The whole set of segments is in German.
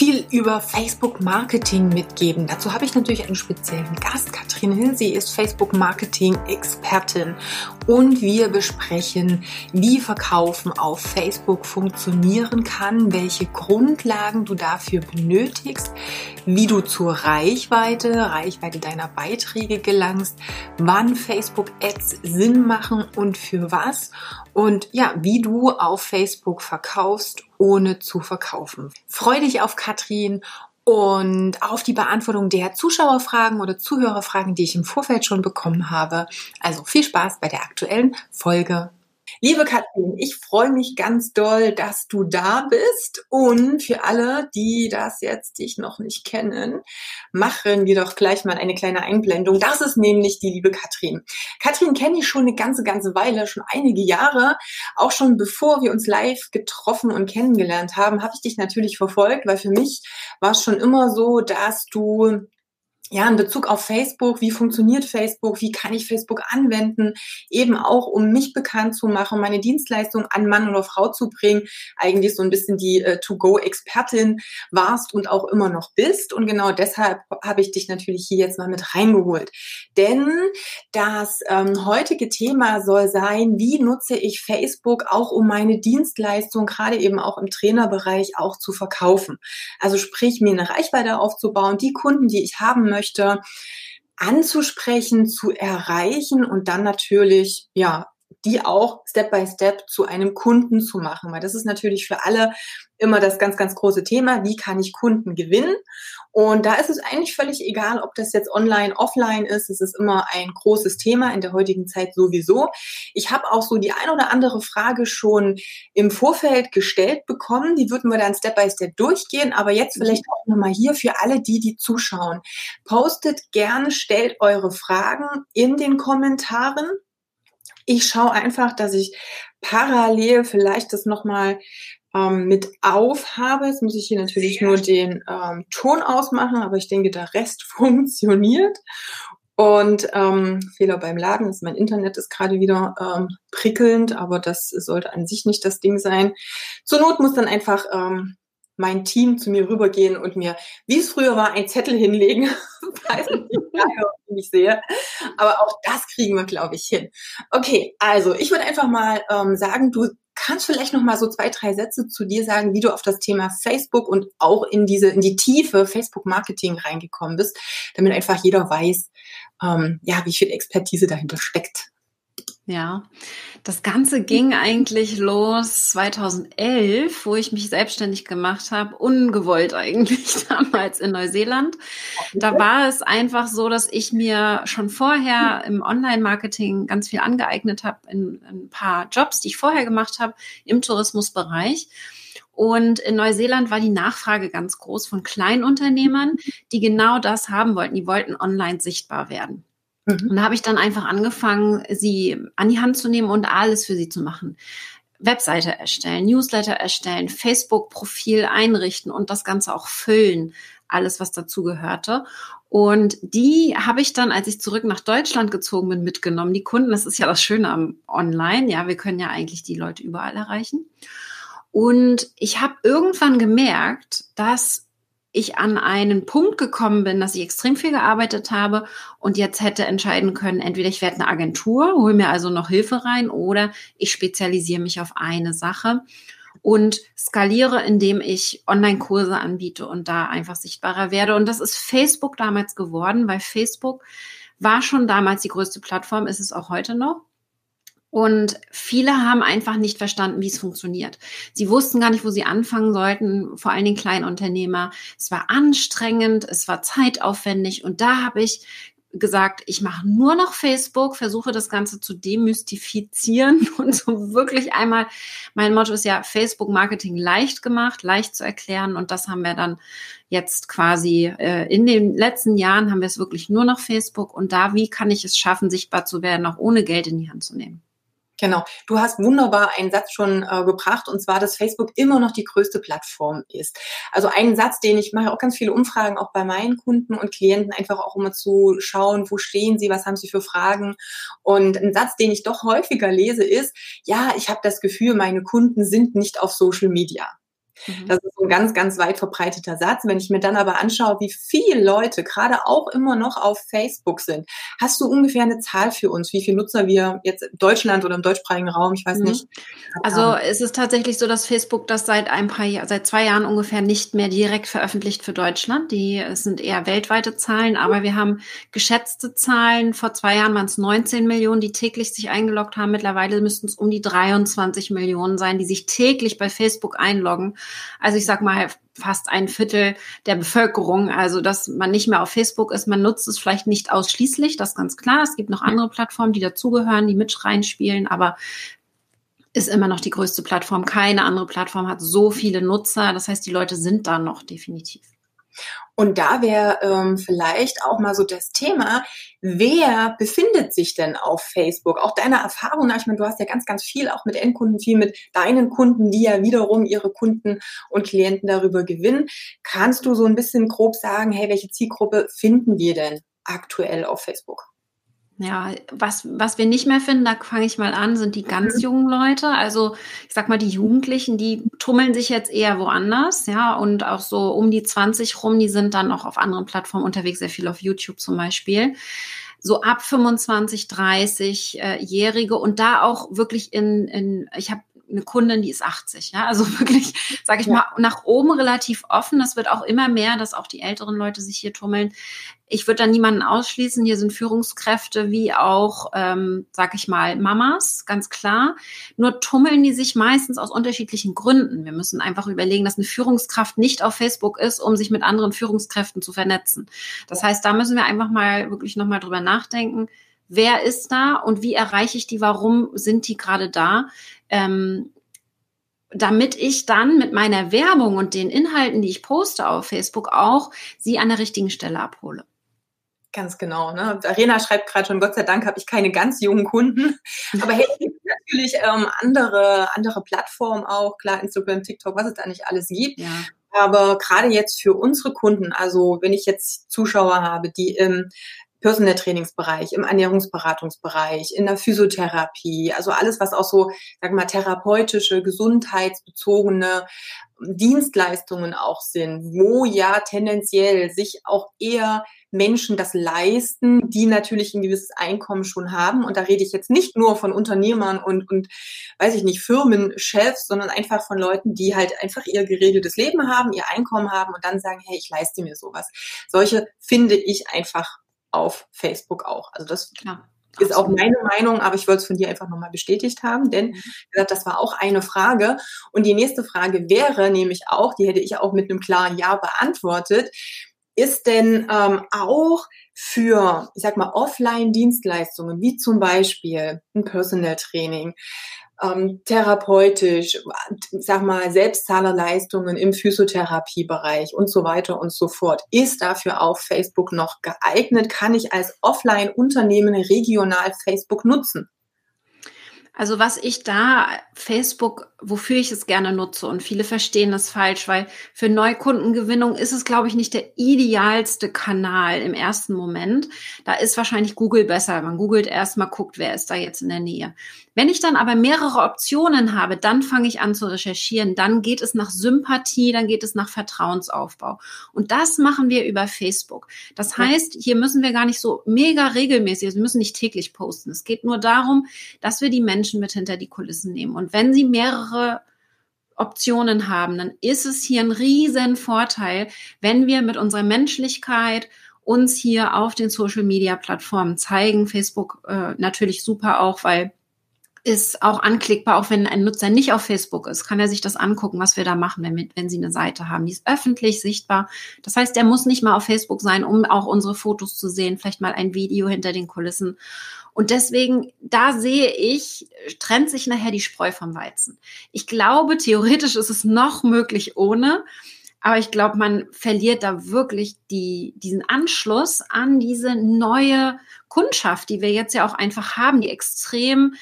viel über Facebook Marketing mitgeben. Dazu habe ich natürlich einen speziellen Gast, Katrin Hill. Sie ist Facebook Marketing Expertin und wir besprechen, wie Verkaufen auf Facebook funktionieren kann, welche Grundlagen du dafür benötigst, wie du zur Reichweite, Reichweite deiner Beiträge gelangst, wann Facebook Ads Sinn machen und für was und ja, wie du auf Facebook verkaufst ohne zu verkaufen. Freu dich auf Katrin und auf die Beantwortung der Zuschauerfragen oder Zuhörerfragen, die ich im Vorfeld schon bekommen habe. Also viel Spaß bei der aktuellen Folge. Liebe Katrin, ich freue mich ganz doll, dass du da bist. Und für alle, die das jetzt dich noch nicht kennen, machen wir doch gleich mal eine kleine Einblendung. Das ist nämlich die liebe Katrin. Katrin kenne ich schon eine ganze, ganze Weile, schon einige Jahre. Auch schon bevor wir uns live getroffen und kennengelernt haben, habe ich dich natürlich verfolgt, weil für mich war es schon immer so, dass du ja, in Bezug auf Facebook, wie funktioniert Facebook, wie kann ich Facebook anwenden, eben auch, um mich bekannt zu machen, meine Dienstleistung an Mann oder Frau zu bringen, eigentlich so ein bisschen die äh, To-Go-Expertin warst und auch immer noch bist. Und genau deshalb habe ich dich natürlich hier jetzt mal mit reingeholt. Denn das ähm, heutige Thema soll sein, wie nutze ich Facebook auch, um meine Dienstleistung gerade eben auch im Trainerbereich auch zu verkaufen. Also sprich, mir eine Reichweite aufzubauen, die Kunden, die ich haben möchte, möchte, anzusprechen, zu erreichen und dann natürlich, ja, die auch Step by Step zu einem Kunden zu machen, weil das ist natürlich für alle immer das ganz, ganz große Thema. Wie kann ich Kunden gewinnen? Und da ist es eigentlich völlig egal, ob das jetzt online, offline ist. Es ist immer ein großes Thema in der heutigen Zeit sowieso. Ich habe auch so die ein oder andere Frage schon im Vorfeld gestellt bekommen. Die würden wir dann Step by Step durchgehen. Aber jetzt mhm. vielleicht auch nochmal hier für alle die, die zuschauen. Postet gerne, stellt eure Fragen in den Kommentaren. Ich schaue einfach, dass ich parallel vielleicht das nochmal ähm, mit auf habe. Jetzt muss ich hier natürlich nur den ähm, Ton ausmachen, aber ich denke, der Rest funktioniert. Und ähm, Fehler beim Laden ist, mein Internet ist gerade wieder ähm, prickelnd, aber das sollte an sich nicht das Ding sein. Zur Not muss dann einfach ähm, mein Team zu mir rübergehen und mir, wie es früher war, einen Zettel hinlegen, falls ich nicht sehe. Aber auch das kriegen wir, glaube ich, hin. Okay, also ich würde einfach mal ähm, sagen, du kannst vielleicht noch mal so zwei, drei Sätze zu dir sagen, wie du auf das Thema Facebook und auch in diese, in die Tiefe Facebook-Marketing reingekommen bist, damit einfach jeder weiß, ähm, ja, wie viel Expertise dahinter steckt. Ja, das Ganze ging eigentlich los 2011, wo ich mich selbstständig gemacht habe, ungewollt eigentlich damals in Neuseeland. Da war es einfach so, dass ich mir schon vorher im Online-Marketing ganz viel angeeignet habe in, in ein paar Jobs, die ich vorher gemacht habe im Tourismusbereich. Und in Neuseeland war die Nachfrage ganz groß von Kleinunternehmern, die genau das haben wollten. Die wollten online sichtbar werden. Mhm. Und da habe ich dann einfach angefangen, sie an die Hand zu nehmen und alles für sie zu machen. Webseite erstellen, Newsletter erstellen, Facebook-Profil einrichten und das Ganze auch füllen, alles, was dazu gehörte. Und die habe ich dann, als ich zurück nach Deutschland gezogen bin, mitgenommen. Die Kunden, das ist ja das Schöne am Online. Ja, wir können ja eigentlich die Leute überall erreichen. Und ich habe irgendwann gemerkt, dass ich an einen Punkt gekommen bin, dass ich extrem viel gearbeitet habe und jetzt hätte entscheiden können, entweder ich werde eine Agentur, hole mir also noch Hilfe rein oder ich spezialisiere mich auf eine Sache und skaliere, indem ich Online-Kurse anbiete und da einfach sichtbarer werde. Und das ist Facebook damals geworden, weil Facebook war schon damals die größte Plattform, ist es auch heute noch. Und viele haben einfach nicht verstanden, wie es funktioniert. Sie wussten gar nicht, wo sie anfangen sollten, vor allen Dingen Kleinunternehmer. Es war anstrengend, es war zeitaufwendig und da habe ich gesagt, ich mache nur noch Facebook, versuche das Ganze zu demystifizieren und so wirklich einmal, mein Motto ist ja Facebook Marketing leicht gemacht, leicht zu erklären und das haben wir dann jetzt quasi äh, in den letzten Jahren haben wir es wirklich nur noch Facebook und da, wie kann ich es schaffen, sichtbar zu werden, auch ohne Geld in die Hand zu nehmen? Genau. Du hast wunderbar einen Satz schon äh, gebracht, und zwar, dass Facebook immer noch die größte Plattform ist. Also einen Satz, den ich mache auch ganz viele Umfragen, auch bei meinen Kunden und Klienten, einfach auch immer zu schauen, wo stehen sie, was haben sie für Fragen. Und ein Satz, den ich doch häufiger lese, ist, ja, ich habe das Gefühl, meine Kunden sind nicht auf Social Media. Mhm. Das ist ein ganz, ganz weit verbreiteter Satz. Wenn ich mir dann aber anschaue, wie viele Leute gerade auch immer noch auf Facebook sind, hast du ungefähr eine Zahl für uns, wie viele Nutzer wir jetzt in Deutschland oder im deutschsprachigen Raum, ich weiß mhm. nicht. Also es ist tatsächlich so, dass Facebook das seit ein paar Jahren, seit zwei Jahren ungefähr nicht mehr direkt veröffentlicht für Deutschland. Die es sind eher weltweite Zahlen, aber wir haben geschätzte Zahlen. Vor zwei Jahren waren es 19 Millionen, die täglich sich eingeloggt haben. Mittlerweile müssten es um die 23 Millionen sein, die sich täglich bei Facebook einloggen. Also ich sag mal fast ein Viertel der Bevölkerung. Also dass man nicht mehr auf Facebook ist, man nutzt es vielleicht nicht ausschließlich, das ist ganz klar. Es gibt noch andere Plattformen, die dazugehören, die mit reinspielen, aber ist immer noch die größte Plattform. Keine andere Plattform hat so viele Nutzer. Das heißt, die Leute sind da noch definitiv. Und da wäre ähm, vielleicht auch mal so das Thema, wer befindet sich denn auf Facebook? Auch deiner Erfahrung ich meine, du hast ja ganz, ganz viel auch mit Endkunden, viel mit deinen Kunden, die ja wiederum ihre Kunden und Klienten darüber gewinnen. Kannst du so ein bisschen grob sagen, hey, welche Zielgruppe finden wir denn aktuell auf Facebook? Ja, was, was wir nicht mehr finden, da fange ich mal an, sind die ganz mhm. jungen Leute. Also ich sag mal, die Jugendlichen, die tummeln sich jetzt eher woanders, ja, und auch so um die 20 rum, die sind dann auch auf anderen Plattformen unterwegs, sehr viel auf YouTube zum Beispiel. So ab 25, 30-Jährige äh, und da auch wirklich in, in ich habe eine Kundin, die ist 80, ja, also wirklich, sage ich ja. mal, nach oben relativ offen. Das wird auch immer mehr, dass auch die älteren Leute sich hier tummeln. Ich würde da niemanden ausschließen. Hier sind Führungskräfte wie auch, ähm, sag ich mal, Mamas, ganz klar. Nur tummeln die sich meistens aus unterschiedlichen Gründen. Wir müssen einfach überlegen, dass eine Führungskraft nicht auf Facebook ist, um sich mit anderen Führungskräften zu vernetzen. Das heißt, da müssen wir einfach mal wirklich nochmal drüber nachdenken. Wer ist da und wie erreiche ich die? Warum sind die gerade da? Ähm, damit ich dann mit meiner Werbung und den Inhalten, die ich poste auf Facebook, auch sie an der richtigen Stelle abhole. Ganz genau. Ne? Arena schreibt gerade schon, Gott sei Dank habe ich keine ganz jungen Kunden. Aber hey, natürlich ähm, andere, andere Plattformen auch, klar, Instagram, TikTok, was es da nicht alles gibt. Ja. Aber gerade jetzt für unsere Kunden, also wenn ich jetzt Zuschauer habe, die im Personal Trainingsbereich, im Ernährungsberatungsbereich, in der Physiotherapie, also alles, was auch so, sag mal, therapeutische, gesundheitsbezogene Dienstleistungen auch sind, wo ja tendenziell sich auch eher Menschen das leisten, die natürlich ein gewisses Einkommen schon haben. Und da rede ich jetzt nicht nur von Unternehmern und, und weiß ich nicht, Firmenchefs, sondern einfach von Leuten, die halt einfach ihr geregeltes Leben haben, ihr Einkommen haben und dann sagen, hey, ich leiste mir sowas. Solche finde ich einfach auf Facebook auch. Also das Klar. Ist auch meine Meinung, aber ich wollte es von dir einfach nochmal bestätigt haben, denn mhm. gesagt, das war auch eine Frage. Und die nächste Frage wäre nämlich auch, die hätte ich auch mit einem klaren Ja beantwortet, ist denn ähm, auch für, ich sag mal, Offline-Dienstleistungen, wie zum Beispiel ein Personal Training, ähm, therapeutisch, sag mal, Selbstzahlerleistungen im Physiotherapiebereich und so weiter und so fort. Ist dafür auf Facebook noch geeignet? Kann ich als Offline-Unternehmen regional Facebook nutzen? Also was ich da Facebook, wofür ich es gerne nutze und viele verstehen das falsch, weil für Neukundengewinnung ist es, glaube ich, nicht der idealste Kanal im ersten Moment. Da ist wahrscheinlich Google besser. Man googelt erstmal, guckt, wer ist da jetzt in der Nähe. Wenn ich dann aber mehrere Optionen habe, dann fange ich an zu recherchieren. Dann geht es nach Sympathie, dann geht es nach Vertrauensaufbau. Und das machen wir über Facebook. Das heißt, hier müssen wir gar nicht so mega regelmäßig, also wir müssen nicht täglich posten. Es geht nur darum, dass wir die Menschen mit hinter die Kulissen nehmen. Und wenn sie mehrere Optionen haben, dann ist es hier ein riesen Vorteil, wenn wir mit unserer Menschlichkeit uns hier auf den Social Media Plattformen zeigen. Facebook äh, natürlich super auch, weil ist auch anklickbar, auch wenn ein Nutzer nicht auf Facebook ist, kann er sich das angucken, was wir da machen, wenn, wenn Sie eine Seite haben. Die ist öffentlich sichtbar. Das heißt, er muss nicht mal auf Facebook sein, um auch unsere Fotos zu sehen, vielleicht mal ein Video hinter den Kulissen. Und deswegen, da sehe ich, trennt sich nachher die Spreu vom Weizen. Ich glaube, theoretisch ist es noch möglich ohne. Aber ich glaube, man verliert da wirklich die, diesen Anschluss an diese neue Kundschaft, die wir jetzt ja auch einfach haben, die extrem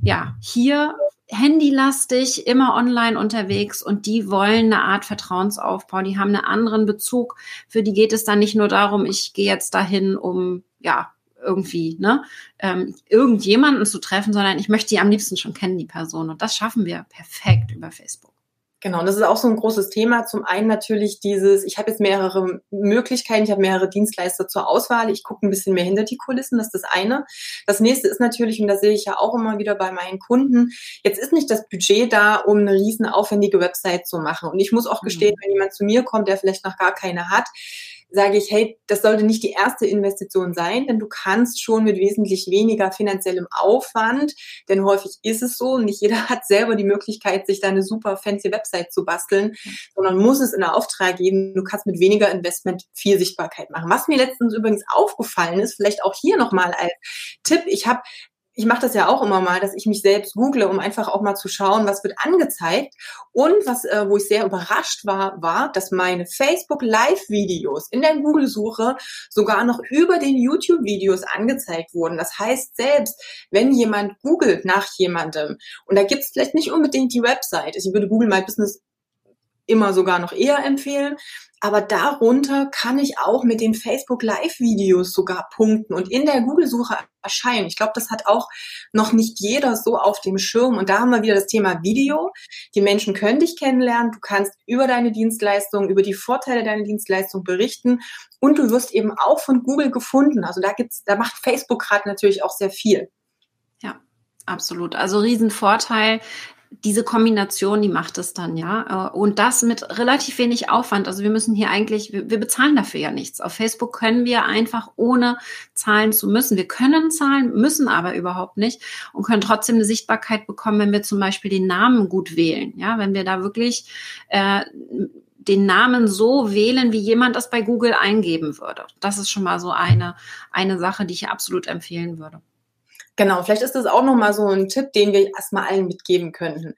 ja, hier handylastig, immer online unterwegs und die wollen eine Art Vertrauensaufbau, die haben einen anderen Bezug. Für die geht es dann nicht nur darum, ich gehe jetzt dahin, um ja irgendwie ne ähm, irgendjemanden zu treffen, sondern ich möchte die am liebsten schon kennen, die Person und das schaffen wir perfekt über Facebook. Genau, und das ist auch so ein großes Thema. Zum einen natürlich dieses, ich habe jetzt mehrere Möglichkeiten, ich habe mehrere Dienstleister zur Auswahl, ich gucke ein bisschen mehr hinter die Kulissen, das ist das eine. Das nächste ist natürlich, und das sehe ich ja auch immer wieder bei meinen Kunden, jetzt ist nicht das Budget da, um eine riesen aufwendige Website zu machen. Und ich muss auch gestehen, mhm. wenn jemand zu mir kommt, der vielleicht noch gar keine hat, sage ich, hey, das sollte nicht die erste Investition sein, denn du kannst schon mit wesentlich weniger finanziellem Aufwand, denn häufig ist es so, nicht jeder hat selber die Möglichkeit, sich da eine super fancy Website zu basteln, sondern muss es in der Auftrag geben. Du kannst mit weniger Investment viel Sichtbarkeit machen. Was mir letztens übrigens aufgefallen ist, vielleicht auch hier nochmal als Tipp, ich habe ich mache das ja auch immer mal, dass ich mich selbst google, um einfach auch mal zu schauen, was wird angezeigt. Und was, äh, wo ich sehr überrascht war, war, dass meine Facebook Live-Videos in der Google-Suche sogar noch über den YouTube-Videos angezeigt wurden. Das heißt, selbst wenn jemand googelt nach jemandem, und da gibt es vielleicht nicht unbedingt die Website, ich würde Google My Business immer sogar noch eher empfehlen. Aber darunter kann ich auch mit den Facebook Live-Videos sogar punkten und in der Google-Suche erscheinen. Ich glaube, das hat auch noch nicht jeder so auf dem Schirm. Und da haben wir wieder das Thema Video. Die Menschen können dich kennenlernen. Du kannst über deine Dienstleistung, über die Vorteile deiner Dienstleistung berichten. Und du wirst eben auch von Google gefunden. Also da gibt's, da macht Facebook gerade natürlich auch sehr viel. Ja, absolut. Also Riesenvorteil diese Kombination, die macht es dann, ja. Äh, und das mit relativ wenig Aufwand. Also wir müssen hier eigentlich, wir, wir, bezahlen dafür ja nichts. Auf Facebook können wir einfach ohne zahlen zu müssen. Wir können zahlen, müssen aber überhaupt nicht und können trotzdem eine Sichtbarkeit bekommen, wenn wir zum Beispiel den Namen gut wählen. Ja, wenn wir da wirklich äh, den Namen so wählen, wie jemand das bei Google eingeben würde. Das ist schon mal so eine, eine Sache, die ich absolut empfehlen würde. Genau, vielleicht ist das auch nochmal so ein Tipp, den wir erstmal allen mitgeben könnten.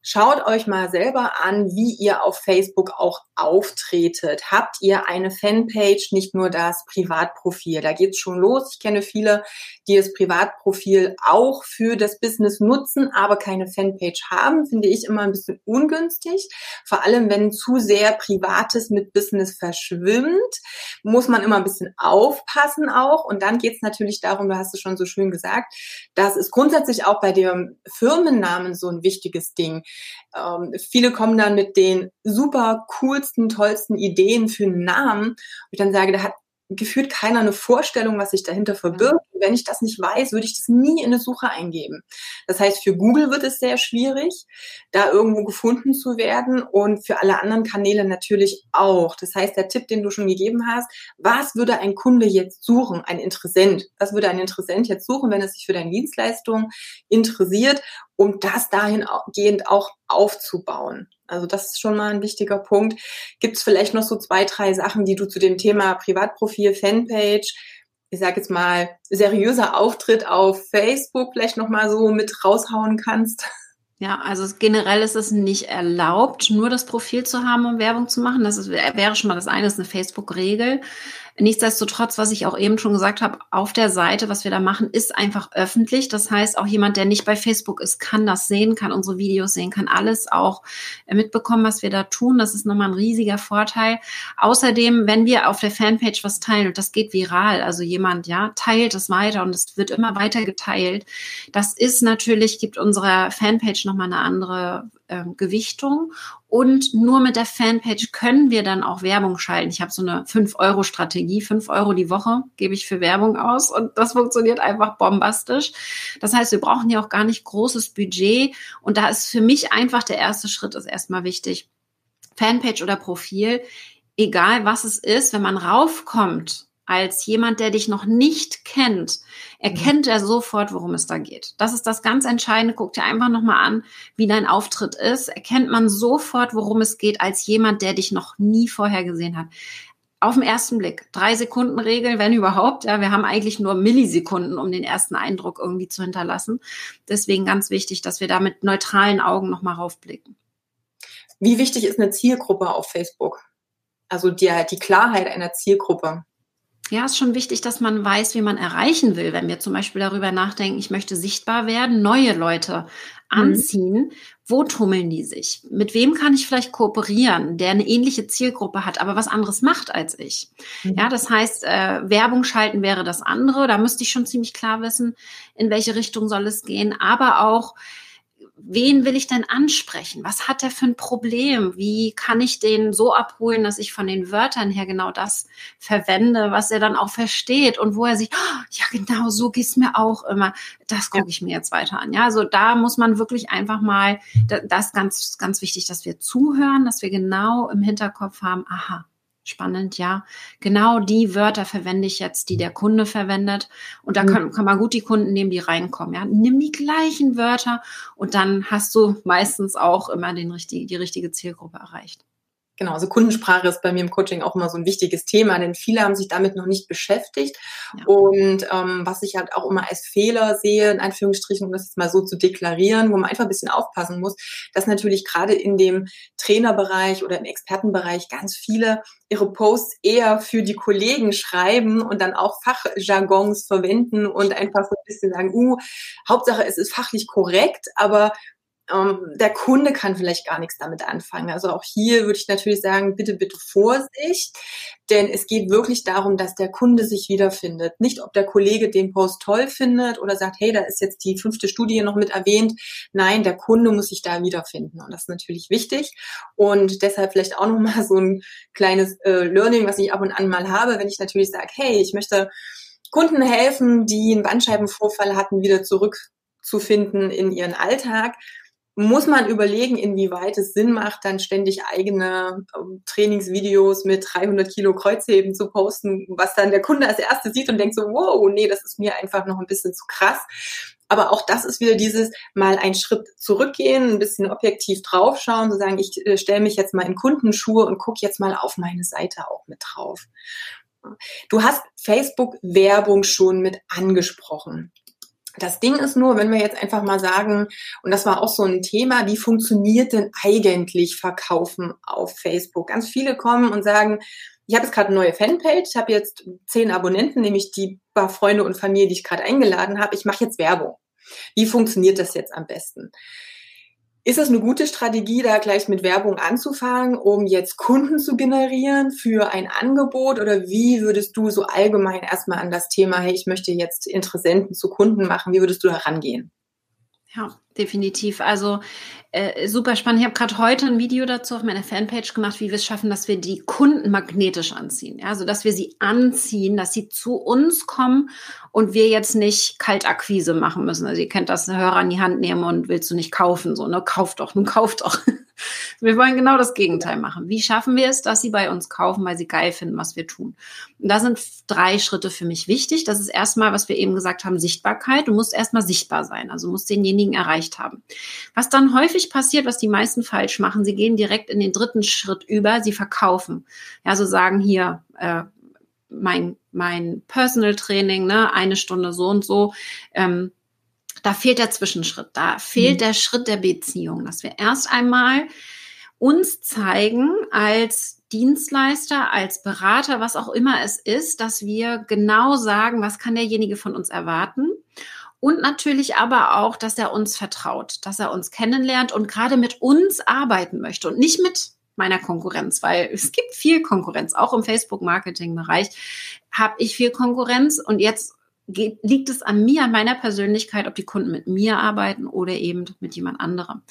Schaut euch mal selber an, wie ihr auf Facebook auch auftretet. Habt ihr eine Fanpage, nicht nur das Privatprofil? Da geht's schon los. Ich kenne viele, die das Privatprofil auch für das Business nutzen, aber keine Fanpage haben. Finde ich immer ein bisschen ungünstig. Vor allem, wenn zu sehr Privates mit Business verschwimmt, muss man immer ein bisschen aufpassen auch. Und dann geht's natürlich darum, du hast es schon so schön gesagt, das ist grundsätzlich auch bei dem Firmennamen so ein wichtiges Ding ähm, viele kommen dann mit den super coolsten, tollsten Ideen für einen Namen. Und ich dann sage, da hat gefühlt keiner eine Vorstellung, was sich dahinter verbirgt. Und wenn ich das nicht weiß, würde ich das nie in eine Suche eingeben. Das heißt, für Google wird es sehr schwierig, da irgendwo gefunden zu werden und für alle anderen Kanäle natürlich auch. Das heißt, der Tipp, den du schon gegeben hast, was würde ein Kunde jetzt suchen, ein Interessent? Was würde ein Interessent jetzt suchen, wenn er sich für deine Dienstleistung interessiert, um das dahingehend auch aufzubauen? Also das ist schon mal ein wichtiger Punkt. Gibt es vielleicht noch so zwei, drei Sachen, die du zu dem Thema Privatprofil, Fanpage, ich sage jetzt mal, seriöser Auftritt auf Facebook vielleicht noch mal so mit raushauen kannst? Ja, also generell ist es nicht erlaubt, nur das Profil zu haben, um Werbung zu machen. Das ist, wäre schon mal das eine, das ist eine Facebook-Regel. Nichtsdestotrotz, was ich auch eben schon gesagt habe, auf der Seite, was wir da machen, ist einfach öffentlich. Das heißt, auch jemand, der nicht bei Facebook ist, kann das sehen, kann unsere Videos sehen, kann alles auch mitbekommen, was wir da tun. Das ist nochmal ein riesiger Vorteil. Außerdem, wenn wir auf der Fanpage was teilen und das geht viral, also jemand, ja, teilt es weiter und es wird immer weiter geteilt. Das ist natürlich, gibt unserer Fanpage nochmal eine andere äh, Gewichtung. Und nur mit der Fanpage können wir dann auch Werbung schalten. Ich habe so eine 5-Euro-Strategie. 5 Euro die Woche gebe ich für Werbung aus und das funktioniert einfach bombastisch. Das heißt, wir brauchen ja auch gar nicht großes Budget. Und da ist für mich einfach der erste Schritt ist erstmal wichtig. Fanpage oder Profil, egal was es ist, wenn man raufkommt als jemand, der dich noch nicht kennt, erkennt er sofort, worum es da geht. Das ist das ganz Entscheidende. Guck dir einfach nochmal an, wie dein Auftritt ist. Erkennt man sofort, worum es geht, als jemand, der dich noch nie vorher gesehen hat auf den ersten Blick. Drei Sekunden Regel, wenn überhaupt. Ja, wir haben eigentlich nur Millisekunden, um den ersten Eindruck irgendwie zu hinterlassen. Deswegen ganz wichtig, dass wir da mit neutralen Augen nochmal raufblicken. Wie wichtig ist eine Zielgruppe auf Facebook? Also die, die Klarheit einer Zielgruppe. Ja, ist schon wichtig, dass man weiß, wie man erreichen will. Wenn wir zum Beispiel darüber nachdenken, ich möchte sichtbar werden, neue Leute mhm. anziehen, mhm. wo tummeln die sich? Mit wem kann ich vielleicht kooperieren, der eine ähnliche Zielgruppe hat, aber was anderes macht als ich? Mhm. Ja, das heißt, äh, Werbung schalten wäre das andere. Da müsste ich schon ziemlich klar wissen, in welche Richtung soll es gehen, aber auch wen will ich denn ansprechen? Was hat er für ein Problem? Wie kann ich den so abholen, dass ich von den Wörtern her genau das verwende, was er dann auch versteht und wo er sich, oh, ja genau, so geht's mir auch immer. Das gucke ich mir jetzt weiter an. Ja, also da muss man wirklich einfach mal, das ganz, ganz wichtig, dass wir zuhören, dass wir genau im Hinterkopf haben, aha, Spannend, ja. Genau die Wörter verwende ich jetzt, die der Kunde verwendet. Und da mhm. kann, kann man gut die Kunden nehmen, die reinkommen. Ja. Nimm die gleichen Wörter und dann hast du meistens auch immer den richtig, die richtige Zielgruppe erreicht. Genau, also Kundensprache ist bei mir im Coaching auch immer so ein wichtiges Thema, denn viele haben sich damit noch nicht beschäftigt. Ja. Und ähm, was ich halt auch immer als Fehler sehe, in Anführungsstrichen, um das jetzt mal so zu deklarieren, wo man einfach ein bisschen aufpassen muss, dass natürlich gerade in dem Trainerbereich oder im Expertenbereich ganz viele ihre Posts eher für die Kollegen schreiben und dann auch Fachjargons verwenden und einfach so ein bisschen sagen, uh, Hauptsache es ist fachlich korrekt, aber ähm, der Kunde kann vielleicht gar nichts damit anfangen. Also auch hier würde ich natürlich sagen, bitte, bitte Vorsicht, denn es geht wirklich darum, dass der Kunde sich wiederfindet. Nicht, ob der Kollege den Post toll findet oder sagt, hey, da ist jetzt die fünfte Studie noch mit erwähnt. Nein, der Kunde muss sich da wiederfinden und das ist natürlich wichtig. Und deshalb vielleicht auch nochmal so ein kleines äh, Learning, was ich ab und an mal habe, wenn ich natürlich sage, hey, ich möchte Kunden helfen, die einen Bandscheibenvorfall hatten, wieder zurückzufinden in ihren Alltag muss man überlegen, inwieweit es Sinn macht, dann ständig eigene ähm, Trainingsvideos mit 300 Kilo Kreuzheben zu posten, was dann der Kunde als erstes sieht und denkt so, wow, nee, das ist mir einfach noch ein bisschen zu krass. Aber auch das ist wieder dieses mal einen Schritt zurückgehen, ein bisschen objektiv draufschauen, zu sagen, ich äh, stelle mich jetzt mal in Kundenschuhe und gucke jetzt mal auf meine Seite auch mit drauf. Du hast Facebook-Werbung schon mit angesprochen. Das Ding ist nur, wenn wir jetzt einfach mal sagen, und das war auch so ein Thema, wie funktioniert denn eigentlich Verkaufen auf Facebook? Ganz viele kommen und sagen, ich habe jetzt gerade eine neue Fanpage, ich habe jetzt zehn Abonnenten, nämlich die paar Freunde und Familie, die ich gerade eingeladen habe. Ich mache jetzt Werbung. Wie funktioniert das jetzt am besten? Ist es eine gute Strategie, da gleich mit Werbung anzufangen, um jetzt Kunden zu generieren für ein Angebot? Oder wie würdest du so allgemein erstmal an das Thema, hey, ich möchte jetzt Interessenten zu Kunden machen, wie würdest du da rangehen? Ja, definitiv. Also äh, super spannend. Ich habe gerade heute ein Video dazu auf meiner Fanpage gemacht, wie wir es schaffen, dass wir die Kunden magnetisch anziehen. Ja, also dass wir sie anziehen, dass sie zu uns kommen und wir jetzt nicht Kaltakquise machen müssen. Also ihr kennt das, Hörer an die Hand nehmen und willst du nicht kaufen, so, ne, kauf doch, nun kauf doch. Wir wollen genau das Gegenteil machen. Wie schaffen wir es, dass sie bei uns kaufen, weil sie geil finden, was wir tun? Und da sind drei Schritte für mich wichtig. Das ist erstmal, was wir eben gesagt haben, Sichtbarkeit. Du musst erstmal sichtbar sein, also musst denjenigen erreicht haben. Was dann häufig passiert, was die meisten falsch machen, sie gehen direkt in den dritten Schritt über, sie verkaufen. Ja, so sagen hier, äh, mein, mein Personal Training, ne, eine Stunde so und so. Ähm, da fehlt der Zwischenschritt, da fehlt mhm. der Schritt der Beziehung, dass wir erst einmal uns zeigen als Dienstleister, als Berater, was auch immer es ist, dass wir genau sagen, was kann derjenige von uns erwarten. Und natürlich aber auch, dass er uns vertraut, dass er uns kennenlernt und gerade mit uns arbeiten möchte und nicht mit meiner Konkurrenz, weil es gibt viel Konkurrenz, auch im Facebook-Marketing-Bereich habe ich viel Konkurrenz und jetzt geht, liegt es an mir, an meiner Persönlichkeit, ob die Kunden mit mir arbeiten oder eben mit jemand anderem.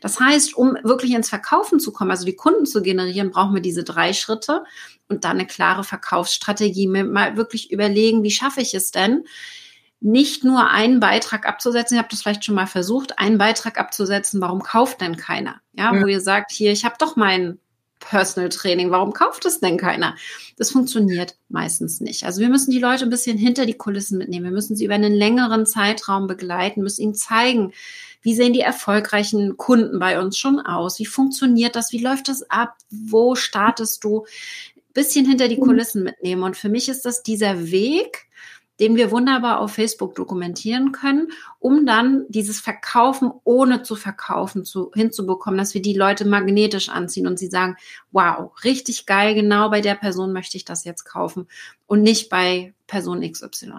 Das heißt, um wirklich ins Verkaufen zu kommen, also die Kunden zu generieren, brauchen wir diese drei Schritte und dann eine klare Verkaufsstrategie. Mal wirklich überlegen, wie schaffe ich es denn, nicht nur einen Beitrag abzusetzen, ich habe das vielleicht schon mal versucht, einen Beitrag abzusetzen, warum kauft denn keiner? Ja, ja. wo ihr sagt, hier, ich habe doch meinen Personal Training. Warum kauft es denn keiner? Das funktioniert meistens nicht. Also wir müssen die Leute ein bisschen hinter die Kulissen mitnehmen. Wir müssen sie über einen längeren Zeitraum begleiten, müssen ihnen zeigen, wie sehen die erfolgreichen Kunden bei uns schon aus? Wie funktioniert das? Wie läuft das ab? Wo startest du? Bisschen hinter die Kulissen mitnehmen. Und für mich ist das dieser Weg, den wir wunderbar auf Facebook dokumentieren können, um dann dieses Verkaufen ohne zu verkaufen zu, hinzubekommen, dass wir die Leute magnetisch anziehen und sie sagen, wow, richtig geil, genau bei der Person möchte ich das jetzt kaufen und nicht bei Person XY.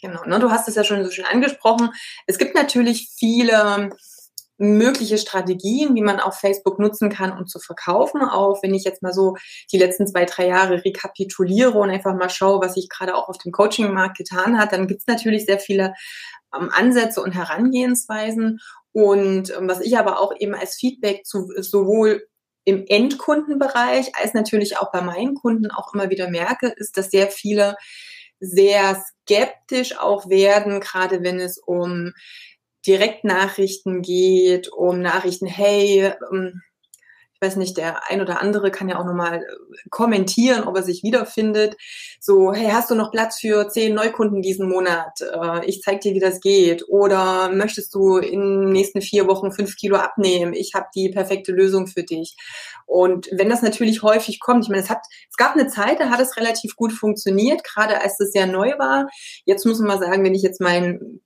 Genau, ne, du hast es ja schon so schön angesprochen. Es gibt natürlich viele mögliche Strategien, wie man auf Facebook nutzen kann, um zu verkaufen. Auch wenn ich jetzt mal so die letzten zwei, drei Jahre rekapituliere und einfach mal schaue, was sich gerade auch auf dem Coaching-Markt getan hat, dann gibt es natürlich sehr viele ähm, Ansätze und Herangehensweisen. Und ähm, was ich aber auch eben als Feedback zu sowohl im Endkundenbereich als natürlich auch bei meinen Kunden auch immer wieder merke, ist, dass sehr viele sehr skeptisch auch werden, gerade wenn es um Direktnachrichten geht, um Nachrichten, hey, ähm, ich weiß nicht, der ein oder andere kann ja auch nochmal äh, kommentieren, ob er sich wiederfindet. So, hey, hast du noch Platz für zehn Neukunden diesen Monat? Äh, ich zeig dir, wie das geht. Oder möchtest du in den nächsten vier Wochen fünf Kilo abnehmen? Ich habe die perfekte Lösung für dich. Und wenn das natürlich häufig kommt, ich meine, es hat, es gab eine Zeit, da hat es relativ gut funktioniert, gerade als es sehr neu war. Jetzt muss man mal sagen, wenn ich jetzt mein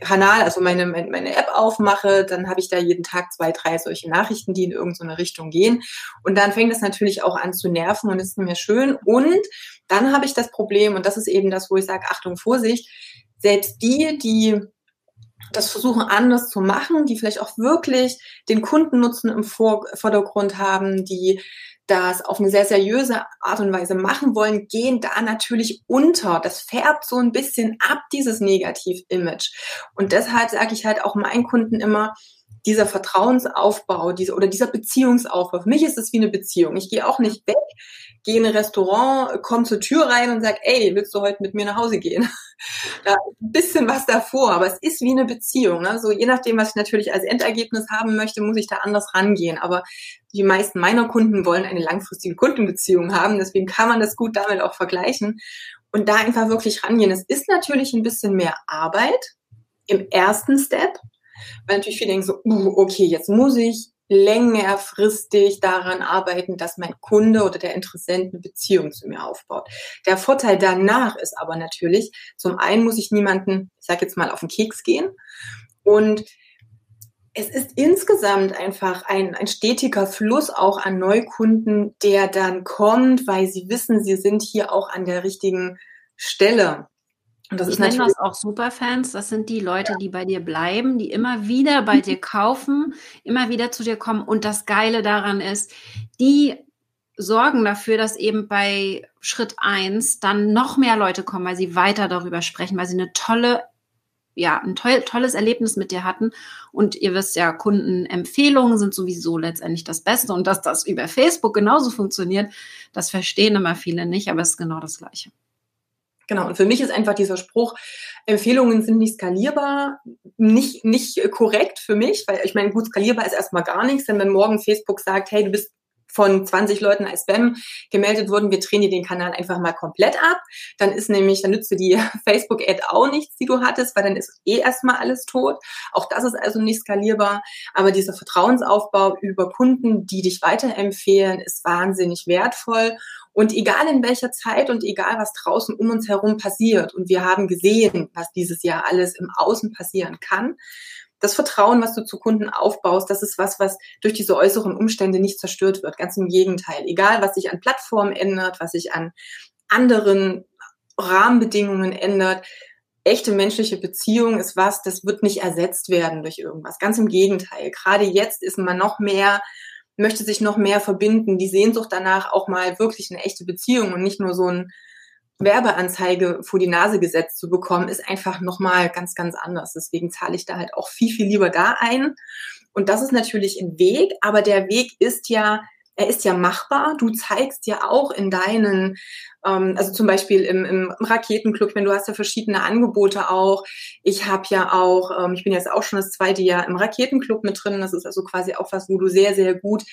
Kanal, also meine, meine App aufmache, dann habe ich da jeden Tag zwei, drei solche Nachrichten, die in irgendeine Richtung gehen. Und dann fängt das natürlich auch an zu nerven und ist nicht mehr schön. Und dann habe ich das Problem, und das ist eben das, wo ich sage, Achtung, Vorsicht, selbst die, die das versuchen anders zu machen, die vielleicht auch wirklich den Kundennutzen im Vordergrund haben, die das auf eine sehr seriöse Art und Weise machen wollen, gehen da natürlich unter. Das färbt so ein bisschen ab, dieses Negativ-Image. Und deshalb sage ich halt auch meinen Kunden immer, dieser Vertrauensaufbau, diese, oder dieser Beziehungsaufbau, für mich ist es wie eine Beziehung. Ich gehe auch nicht weg, gehe in ein Restaurant, komme zur Tür rein und sage, ey, willst du heute mit mir nach Hause gehen? da ein bisschen was davor, aber es ist wie eine Beziehung. Ne? So je nachdem, was ich natürlich als Endergebnis haben möchte, muss ich da anders rangehen. Aber die meisten meiner Kunden wollen eine langfristige Kundenbeziehung haben, deswegen kann man das gut damit auch vergleichen und da einfach wirklich rangehen. Es ist natürlich ein bisschen mehr Arbeit im ersten Step, weil natürlich viele denken so, uh, okay, jetzt muss ich längerfristig daran arbeiten, dass mein Kunde oder der Interessent eine Beziehung zu mir aufbaut. Der Vorteil danach ist aber natürlich, zum einen muss ich niemanden, ich sage jetzt mal, auf den Keks gehen und es ist insgesamt einfach ein, ein stetiger Fluss auch an Neukunden, der dann kommt, weil sie wissen, sie sind hier auch an der richtigen Stelle. Und das ich ist nenne das auch Superfans. Das sind die Leute, die bei dir bleiben, die immer wieder bei dir kaufen, immer wieder zu dir kommen. Und das Geile daran ist, die sorgen dafür, dass eben bei Schritt eins dann noch mehr Leute kommen, weil sie weiter darüber sprechen, weil sie eine tolle, ja, ein toll, tolles Erlebnis mit dir hatten. Und ihr wisst ja, Kundenempfehlungen sind sowieso letztendlich das Beste. Und dass das über Facebook genauso funktioniert, das verstehen immer viele nicht, aber es ist genau das Gleiche. Genau, und für mich ist einfach dieser Spruch, Empfehlungen sind nicht skalierbar, nicht, nicht korrekt für mich, weil ich meine, gut, skalierbar ist erstmal gar nichts, denn wenn morgen Facebook sagt, hey, du bist von 20 Leuten als Spam gemeldet wurden, wir drehen dir den Kanal einfach mal komplett ab. Dann ist nämlich, dann nützt dir die Facebook-Ad auch nichts, die du hattest, weil dann ist eh erstmal alles tot. Auch das ist also nicht skalierbar. Aber dieser Vertrauensaufbau über Kunden, die dich weiterempfehlen, ist wahnsinnig wertvoll. Und egal in welcher Zeit und egal was draußen um uns herum passiert, und wir haben gesehen, was dieses Jahr alles im Außen passieren kann, das Vertrauen, was du zu Kunden aufbaust, das ist was, was durch diese äußeren Umstände nicht zerstört wird. Ganz im Gegenteil. Egal, was sich an Plattformen ändert, was sich an anderen Rahmenbedingungen ändert, echte menschliche Beziehung ist was, das wird nicht ersetzt werden durch irgendwas. Ganz im Gegenteil. Gerade jetzt ist man noch mehr möchte sich noch mehr verbinden, die Sehnsucht danach auch mal wirklich eine echte Beziehung und nicht nur so ein Werbeanzeige vor die Nase gesetzt zu bekommen, ist einfach nochmal ganz, ganz anders. Deswegen zahle ich da halt auch viel, viel lieber da ein. Und das ist natürlich ein Weg, aber der Weg ist ja er ist ja machbar. Du zeigst ja auch in deinen, ähm, also zum Beispiel im, im Raketenclub, wenn du hast ja verschiedene Angebote auch. Ich habe ja auch, ähm, ich bin jetzt auch schon das zweite Jahr im Raketenclub mit drin. Das ist also quasi auch was, wo du sehr, sehr gut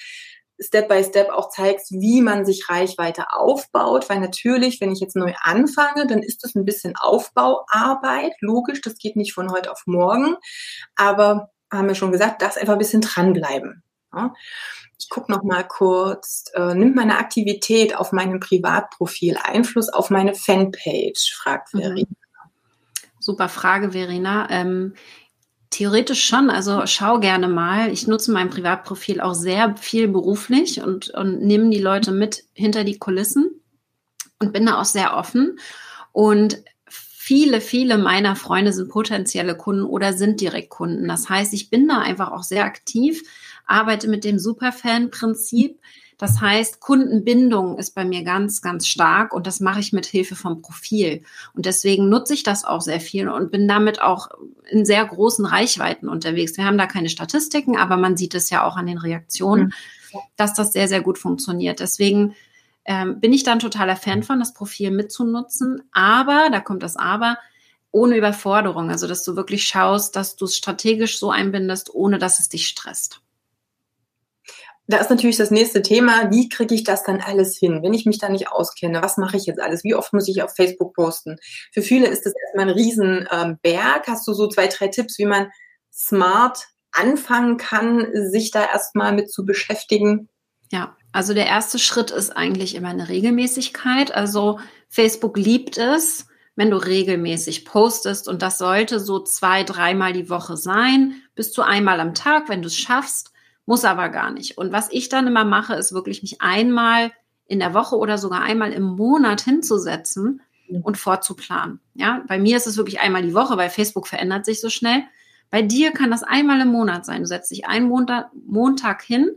Step by Step auch zeigst, wie man sich Reichweite aufbaut, weil natürlich, wenn ich jetzt neu anfange, dann ist das ein bisschen Aufbauarbeit, logisch, das geht nicht von heute auf morgen, aber haben wir schon gesagt, das einfach ein bisschen dranbleiben. Ja. Ich gucke noch mal kurz. Äh, nimmt meine Aktivität auf meinem Privatprofil Einfluss auf meine Fanpage? fragt mhm. Verena. Super Frage, Verena. Ähm, theoretisch schon. Also schau gerne mal. Ich nutze mein Privatprofil auch sehr viel beruflich und, und nehme die Leute mit hinter die Kulissen und bin da auch sehr offen. Und viele, viele meiner Freunde sind potenzielle Kunden oder sind Direktkunden. Das heißt, ich bin da einfach auch sehr aktiv, arbeite mit dem Superfan-Prinzip. Das heißt, Kundenbindung ist bei mir ganz, ganz stark und das mache ich mit Hilfe vom Profil. Und deswegen nutze ich das auch sehr viel und bin damit auch in sehr großen Reichweiten unterwegs. Wir haben da keine Statistiken, aber man sieht es ja auch an den Reaktionen, mhm. dass das sehr, sehr gut funktioniert. Deswegen ähm, bin ich dann totaler Fan von, das Profil mitzunutzen. Aber, da kommt das Aber, ohne Überforderung. Also, dass du wirklich schaust, dass du es strategisch so einbindest, ohne dass es dich stresst. Da ist natürlich das nächste Thema, wie kriege ich das dann alles hin, wenn ich mich da nicht auskenne? Was mache ich jetzt alles? Wie oft muss ich auf Facebook posten? Für viele ist das erstmal ein Riesenberg. Ähm, Hast du so zwei, drei Tipps, wie man smart anfangen kann, sich da erstmal mit zu beschäftigen? Ja, also der erste Schritt ist eigentlich immer eine Regelmäßigkeit. Also Facebook liebt es, wenn du regelmäßig postest und das sollte so zwei, dreimal die Woche sein, bis zu einmal am Tag, wenn du es schaffst, muss aber gar nicht. Und was ich dann immer mache, ist wirklich mich einmal in der Woche oder sogar einmal im Monat hinzusetzen und vorzuplanen. Ja, bei mir ist es wirklich einmal die Woche, weil Facebook verändert sich so schnell. Bei dir kann das einmal im Monat sein. Du setzt dich einen Montag, Montag hin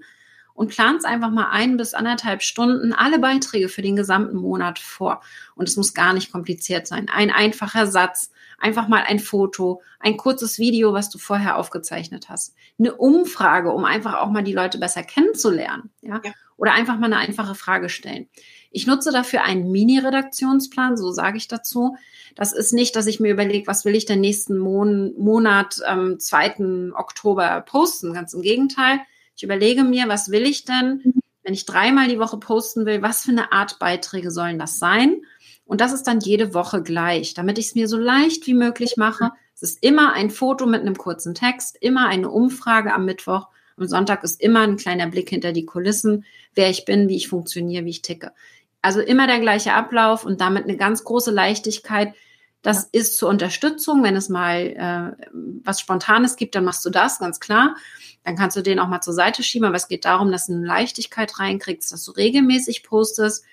und planst einfach mal ein bis anderthalb Stunden alle Beiträge für den gesamten Monat vor. Und es muss gar nicht kompliziert sein. Ein einfacher Satz, einfach mal ein Foto, ein kurzes Video, was du vorher aufgezeichnet hast. Eine Umfrage, um einfach auch mal die Leute besser kennenzulernen. Ja? ja. Oder einfach mal eine einfache Frage stellen. Ich nutze dafür einen Mini-Redaktionsplan, so sage ich dazu. Das ist nicht, dass ich mir überlege, was will ich denn nächsten Mon Monat, ähm, 2. Oktober posten. Ganz im Gegenteil. Ich überlege mir, was will ich denn, mhm. wenn ich dreimal die Woche posten will, was für eine Art Beiträge sollen das sein? Und das ist dann jede Woche gleich, damit ich es mir so leicht wie möglich mache. Es ist immer ein Foto mit einem kurzen Text, immer eine Umfrage am Mittwoch. Am Sonntag ist immer ein kleiner Blick hinter die Kulissen, wer ich bin, wie ich funktioniere, wie ich ticke. Also immer der gleiche Ablauf und damit eine ganz große Leichtigkeit, das ist zur Unterstützung. Wenn es mal äh, was Spontanes gibt, dann machst du das, ganz klar. Dann kannst du den auch mal zur Seite schieben. Aber es geht darum, dass du eine Leichtigkeit reinkriegst, dass du regelmäßig postest,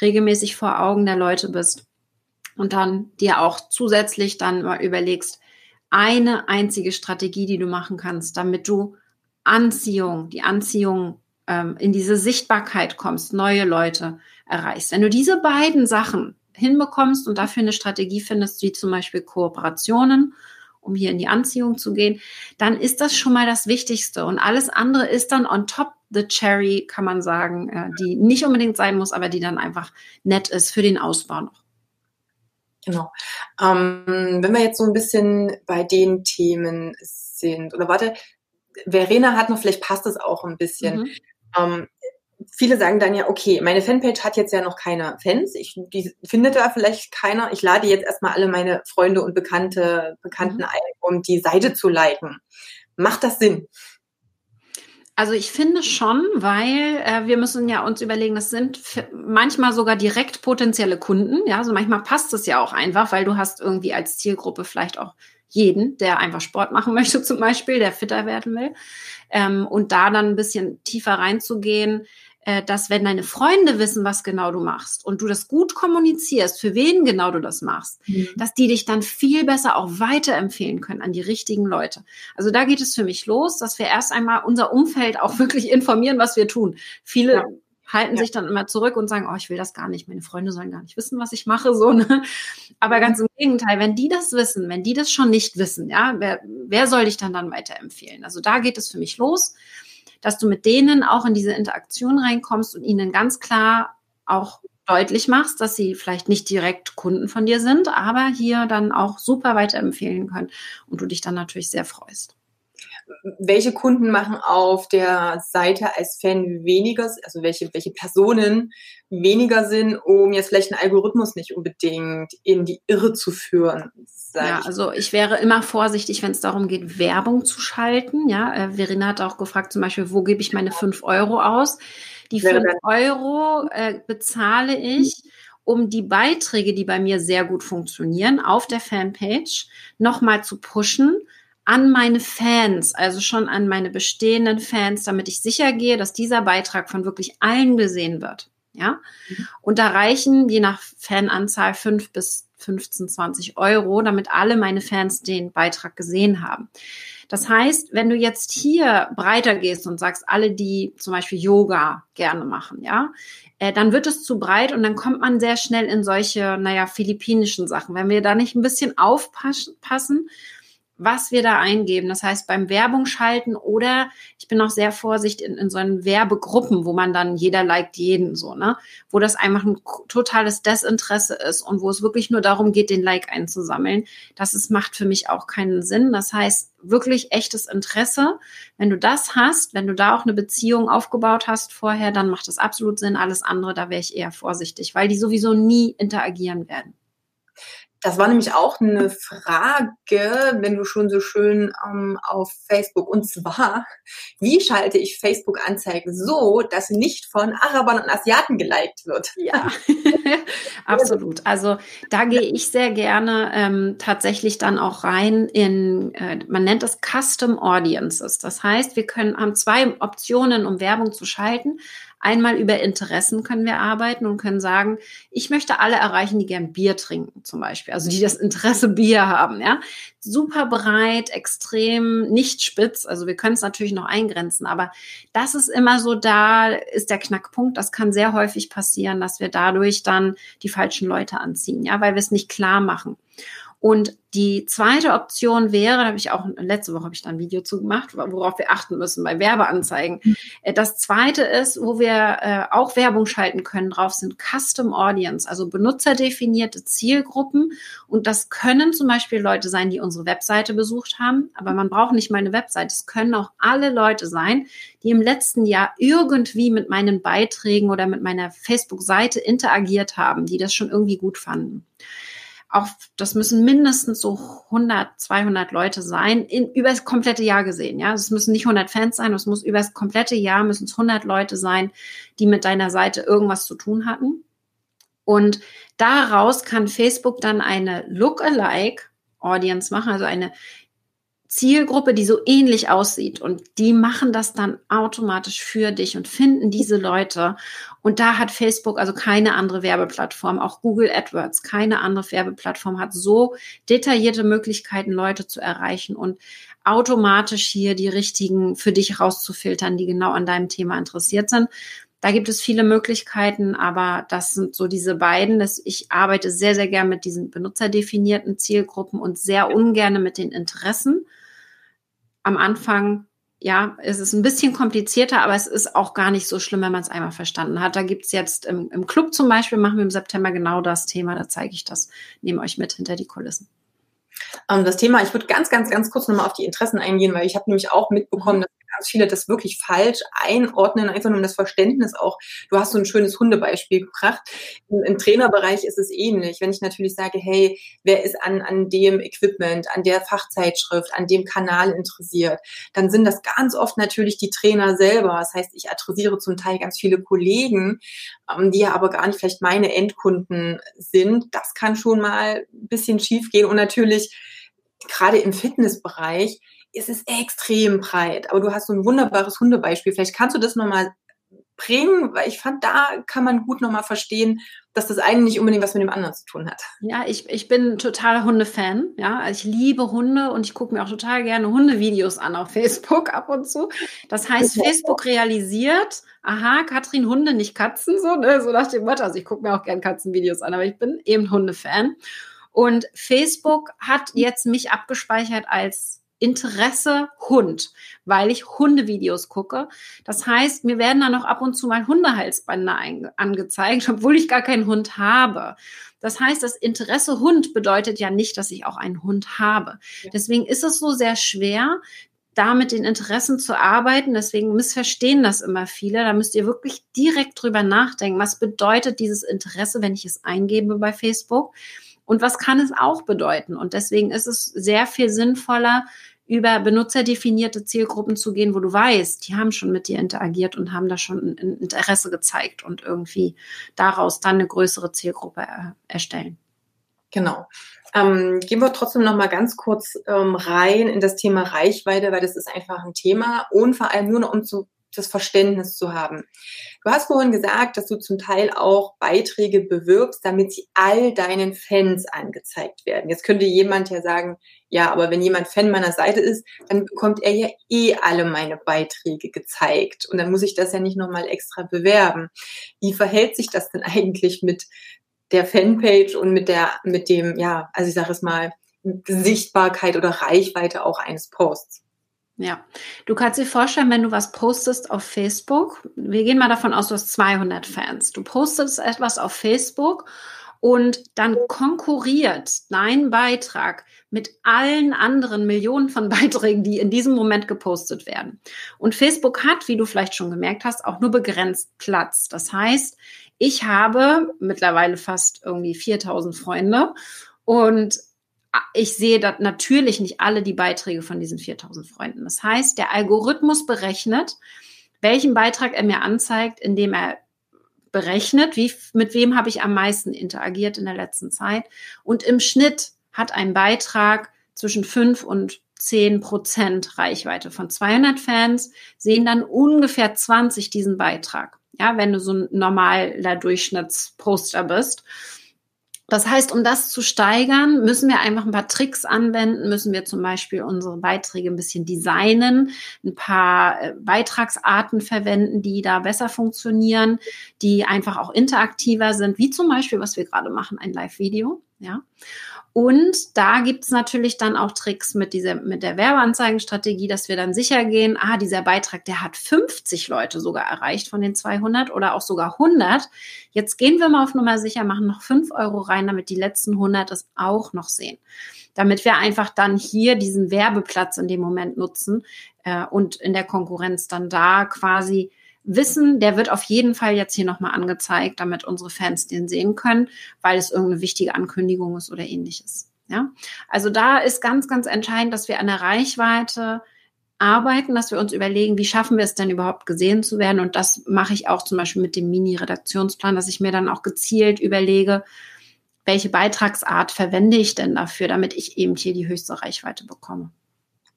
regelmäßig vor Augen der Leute bist und dann dir auch zusätzlich dann mal überlegst, eine einzige Strategie, die du machen kannst, damit du Anziehung, die Anziehung ähm, in diese Sichtbarkeit kommst, neue Leute erreichst. Wenn du diese beiden Sachen hinbekommst und dafür eine Strategie findest, wie zum Beispiel Kooperationen, um hier in die Anziehung zu gehen, dann ist das schon mal das Wichtigste. Und alles andere ist dann on top the cherry, kann man sagen, äh, die nicht unbedingt sein muss, aber die dann einfach nett ist für den Ausbau noch. Genau. Ähm, wenn wir jetzt so ein bisschen bei den Themen sind, oder warte, Verena hat noch, vielleicht passt es auch ein bisschen. Mhm. Ähm, viele sagen dann ja, okay, meine Fanpage hat jetzt ja noch keine Fans. Ich, die findet da vielleicht keiner. Ich lade jetzt erstmal alle meine Freunde und Bekannte, Bekannten mhm. ein, um die Seite zu liken. Macht das Sinn? Also ich finde schon, weil äh, wir müssen ja uns überlegen, das sind manchmal sogar direkt potenzielle Kunden. Ja, also manchmal passt es ja auch einfach, weil du hast irgendwie als Zielgruppe vielleicht auch jeden, der einfach Sport machen möchte zum Beispiel, der fitter werden will. Ähm, und da dann ein bisschen tiefer reinzugehen, dass wenn deine Freunde wissen, was genau du machst und du das gut kommunizierst, für wen genau du das machst, mhm. dass die dich dann viel besser auch weiterempfehlen können an die richtigen Leute. Also da geht es für mich los, dass wir erst einmal unser Umfeld auch wirklich informieren, was wir tun. Viele ja. halten ja. sich dann immer zurück und sagen, oh, ich will das gar nicht, meine Freunde sollen gar nicht wissen, was ich mache, so, ne? Aber ganz im Gegenteil, wenn die das wissen, wenn die das schon nicht wissen, ja, wer, wer soll dich dann dann weiterempfehlen? Also da geht es für mich los dass du mit denen auch in diese Interaktion reinkommst und ihnen ganz klar auch deutlich machst, dass sie vielleicht nicht direkt Kunden von dir sind, aber hier dann auch super weiterempfehlen können und du dich dann natürlich sehr freust. Welche Kunden machen auf der Seite als Fan weniger, also welche, welche Personen weniger sind, um jetzt vielleicht einen Algorithmus nicht unbedingt in die Irre zu führen. Ja, also ich wäre immer vorsichtig, wenn es darum geht, Werbung zu schalten. Ja, äh, Verena hat auch gefragt, zum Beispiel, wo gebe ich meine fünf Euro aus? Die fünf Euro äh, bezahle ich, um die Beiträge, die bei mir sehr gut funktionieren, auf der Fanpage nochmal zu pushen an meine Fans, also schon an meine bestehenden Fans, damit ich sicher gehe, dass dieser Beitrag von wirklich allen gesehen wird. Ja. Mhm. Und da reichen je nach Fananzahl fünf bis 15, 20 Euro, damit alle meine Fans den Beitrag gesehen haben. Das heißt, wenn du jetzt hier breiter gehst und sagst, alle, die zum Beispiel Yoga gerne machen, ja, äh, dann wird es zu breit und dann kommt man sehr schnell in solche, naja, philippinischen Sachen. Wenn wir da nicht ein bisschen aufpassen was wir da eingeben. Das heißt, beim Werbung schalten oder ich bin auch sehr vorsichtig in, in so einen Werbegruppen, wo man dann jeder liked jeden so, ne? Wo das einfach ein totales Desinteresse ist und wo es wirklich nur darum geht, den Like einzusammeln. Das ist, macht für mich auch keinen Sinn. Das heißt, wirklich echtes Interesse. Wenn du das hast, wenn du da auch eine Beziehung aufgebaut hast vorher, dann macht das absolut Sinn. Alles andere, da wäre ich eher vorsichtig, weil die sowieso nie interagieren werden. Das war nämlich auch eine Frage, wenn du schon so schön ähm, auf Facebook. Und zwar, wie schalte ich Facebook-Anzeigen so, dass nicht von Arabern und Asiaten geliked wird? Ja, absolut. Also da gehe ich sehr gerne ähm, tatsächlich dann auch rein in, äh, man nennt das Custom Audiences. Das heißt, wir können haben zwei Optionen, um Werbung zu schalten. Einmal über Interessen können wir arbeiten und können sagen, ich möchte alle erreichen, die gern Bier trinken, zum Beispiel. Also die das Interesse Bier haben, ja. Super breit, extrem nicht spitz. Also wir können es natürlich noch eingrenzen, aber das ist immer so, da ist der Knackpunkt. Das kann sehr häufig passieren, dass wir dadurch dann die falschen Leute anziehen, ja, weil wir es nicht klar machen. Und die zweite Option wäre, da habe ich auch letzte Woche habe ich da ein Video zu gemacht, worauf wir achten müssen bei Werbeanzeigen. Mhm. Äh, das zweite ist, wo wir äh, auch Werbung schalten können, drauf sind Custom Audience, also benutzerdefinierte Zielgruppen. Und das können zum Beispiel Leute sein, die unsere Webseite besucht haben, aber man braucht nicht mal eine Webseite. Es können auch alle Leute sein, die im letzten Jahr irgendwie mit meinen Beiträgen oder mit meiner Facebook-Seite interagiert haben, die das schon irgendwie gut fanden auch das müssen mindestens so 100, 200 Leute sein, in, über das komplette Jahr gesehen. Ja, es müssen nicht 100 Fans sein, es muss über das komplette Jahr müssen es 100 Leute sein, die mit deiner Seite irgendwas zu tun hatten. Und daraus kann Facebook dann eine Lookalike Audience machen, also eine Zielgruppe, die so ähnlich aussieht und die machen das dann automatisch für dich und finden diese Leute. Und da hat Facebook also keine andere Werbeplattform, auch Google AdWords, keine andere Werbeplattform hat so detaillierte Möglichkeiten, Leute zu erreichen und automatisch hier die richtigen für dich rauszufiltern, die genau an deinem Thema interessiert sind. Da gibt es viele Möglichkeiten, aber das sind so diese beiden. Dass ich arbeite sehr, sehr gern mit diesen benutzerdefinierten Zielgruppen und sehr ungern mit den Interessen am Anfang, ja, es ist ein bisschen komplizierter, aber es ist auch gar nicht so schlimm, wenn man es einmal verstanden hat. Da gibt's jetzt im, im Club zum Beispiel, machen wir im September genau das Thema, da zeige ich das, nehme euch mit hinter die Kulissen. Ähm, das Thema, ich würde ganz, ganz, ganz kurz nochmal auf die Interessen eingehen, weil ich habe nämlich auch mitbekommen, mhm. dass ganz viele das wirklich falsch einordnen, einfach nur um das Verständnis auch. Du hast so ein schönes Hundebeispiel gebracht. Im, Im, Trainerbereich ist es ähnlich. Wenn ich natürlich sage, hey, wer ist an, an dem Equipment, an der Fachzeitschrift, an dem Kanal interessiert, dann sind das ganz oft natürlich die Trainer selber. Das heißt, ich adressiere zum Teil ganz viele Kollegen, ähm, die ja aber gar nicht vielleicht meine Endkunden sind. Das kann schon mal ein bisschen schief gehen und natürlich gerade im Fitnessbereich ist es extrem breit. Aber du hast so ein wunderbares Hundebeispiel. Vielleicht kannst du das nochmal bringen, weil ich fand, da kann man gut nochmal verstehen, dass das eine nicht unbedingt was mit dem anderen zu tun hat. Ja, ich, ich bin totaler Hundefan. Ja, also ich liebe Hunde und ich gucke mir auch total gerne Hundevideos an auf Facebook ab und zu. Das heißt, Facebook realisiert, aha, Katrin Hunde, nicht Katzen, so, ne? so nach dem Motto. Also ich gucke mir auch gerne Katzenvideos an, aber ich bin eben Hundefan. Und Facebook hat jetzt mich abgespeichert als Interesse Hund, weil ich Hundevideos gucke. Das heißt, mir werden dann noch ab und zu mal Hundehalsbänder angezeigt, obwohl ich gar keinen Hund habe. Das heißt, das Interesse Hund bedeutet ja nicht, dass ich auch einen Hund habe. Deswegen ist es so sehr schwer, da mit den Interessen zu arbeiten. Deswegen missverstehen das immer viele. Da müsst ihr wirklich direkt drüber nachdenken. Was bedeutet dieses Interesse, wenn ich es eingebe bei Facebook? Und was kann es auch bedeuten? Und deswegen ist es sehr viel sinnvoller, über benutzerdefinierte Zielgruppen zu gehen, wo du weißt, die haben schon mit dir interagiert und haben da schon ein Interesse gezeigt und irgendwie daraus dann eine größere Zielgruppe äh, erstellen. Genau. Ähm, gehen wir trotzdem noch mal ganz kurz ähm, rein in das Thema Reichweite, weil das ist einfach ein Thema und vor allem nur noch um zu das Verständnis zu haben. Du hast vorhin gesagt, dass du zum Teil auch Beiträge bewirbst, damit sie all deinen Fans angezeigt werden. Jetzt könnte jemand ja sagen, ja, aber wenn jemand Fan meiner Seite ist, dann bekommt er ja eh alle meine Beiträge gezeigt und dann muss ich das ja nicht nochmal extra bewerben. Wie verhält sich das denn eigentlich mit der Fanpage und mit der, mit dem, ja, also ich sage es mal, Sichtbarkeit oder Reichweite auch eines Posts? Ja, du kannst dir vorstellen, wenn du was postest auf Facebook, wir gehen mal davon aus, du hast 200 Fans. Du postest etwas auf Facebook und dann konkurriert dein Beitrag mit allen anderen Millionen von Beiträgen, die in diesem Moment gepostet werden. Und Facebook hat, wie du vielleicht schon gemerkt hast, auch nur begrenzt Platz. Das heißt, ich habe mittlerweile fast irgendwie 4000 Freunde und ich sehe da natürlich nicht alle die Beiträge von diesen 4000 Freunden. Das heißt, der Algorithmus berechnet, welchen Beitrag er mir anzeigt, indem er berechnet, wie, mit wem habe ich am meisten interagiert in der letzten Zeit. Und im Schnitt hat ein Beitrag zwischen 5 und 10 Prozent Reichweite von 200 Fans, sehen dann ungefähr 20 diesen Beitrag. Ja, wenn du so ein normaler Durchschnittsposter bist. Das heißt, um das zu steigern, müssen wir einfach ein paar Tricks anwenden, müssen wir zum Beispiel unsere Beiträge ein bisschen designen, ein paar äh, Beitragsarten verwenden, die da besser funktionieren, die einfach auch interaktiver sind, wie zum Beispiel, was wir gerade machen, ein Live-Video. Ja. Und da gibt's natürlich dann auch Tricks mit dieser, mit der Werbeanzeigenstrategie, dass wir dann sicher gehen, ah, dieser Beitrag, der hat 50 Leute sogar erreicht von den 200 oder auch sogar 100. Jetzt gehen wir mal auf Nummer sicher, machen noch 5 Euro rein, damit die letzten 100 es auch noch sehen. Damit wir einfach dann hier diesen Werbeplatz in dem Moment nutzen äh, und in der Konkurrenz dann da quasi wissen, der wird auf jeden Fall jetzt hier nochmal angezeigt, damit unsere Fans den sehen können, weil es irgendeine wichtige Ankündigung ist oder ähnliches. Ja, also da ist ganz, ganz entscheidend, dass wir an der Reichweite arbeiten, dass wir uns überlegen, wie schaffen wir es denn überhaupt gesehen zu werden? Und das mache ich auch zum Beispiel mit dem Mini-Redaktionsplan, dass ich mir dann auch gezielt überlege, welche Beitragsart verwende ich denn dafür, damit ich eben hier die höchste Reichweite bekomme.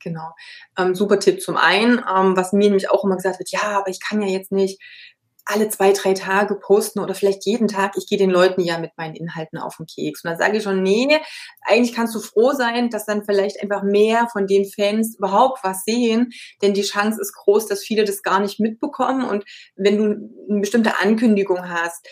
Genau. Ähm, super Tipp zum einen, ähm, was mir nämlich auch immer gesagt wird, ja, aber ich kann ja jetzt nicht alle zwei, drei Tage posten oder vielleicht jeden Tag. Ich gehe den Leuten ja mit meinen Inhalten auf den Keks. Und dann sage ich schon, nee, eigentlich kannst du froh sein, dass dann vielleicht einfach mehr von den Fans überhaupt was sehen, denn die Chance ist groß, dass viele das gar nicht mitbekommen. Und wenn du eine bestimmte Ankündigung hast,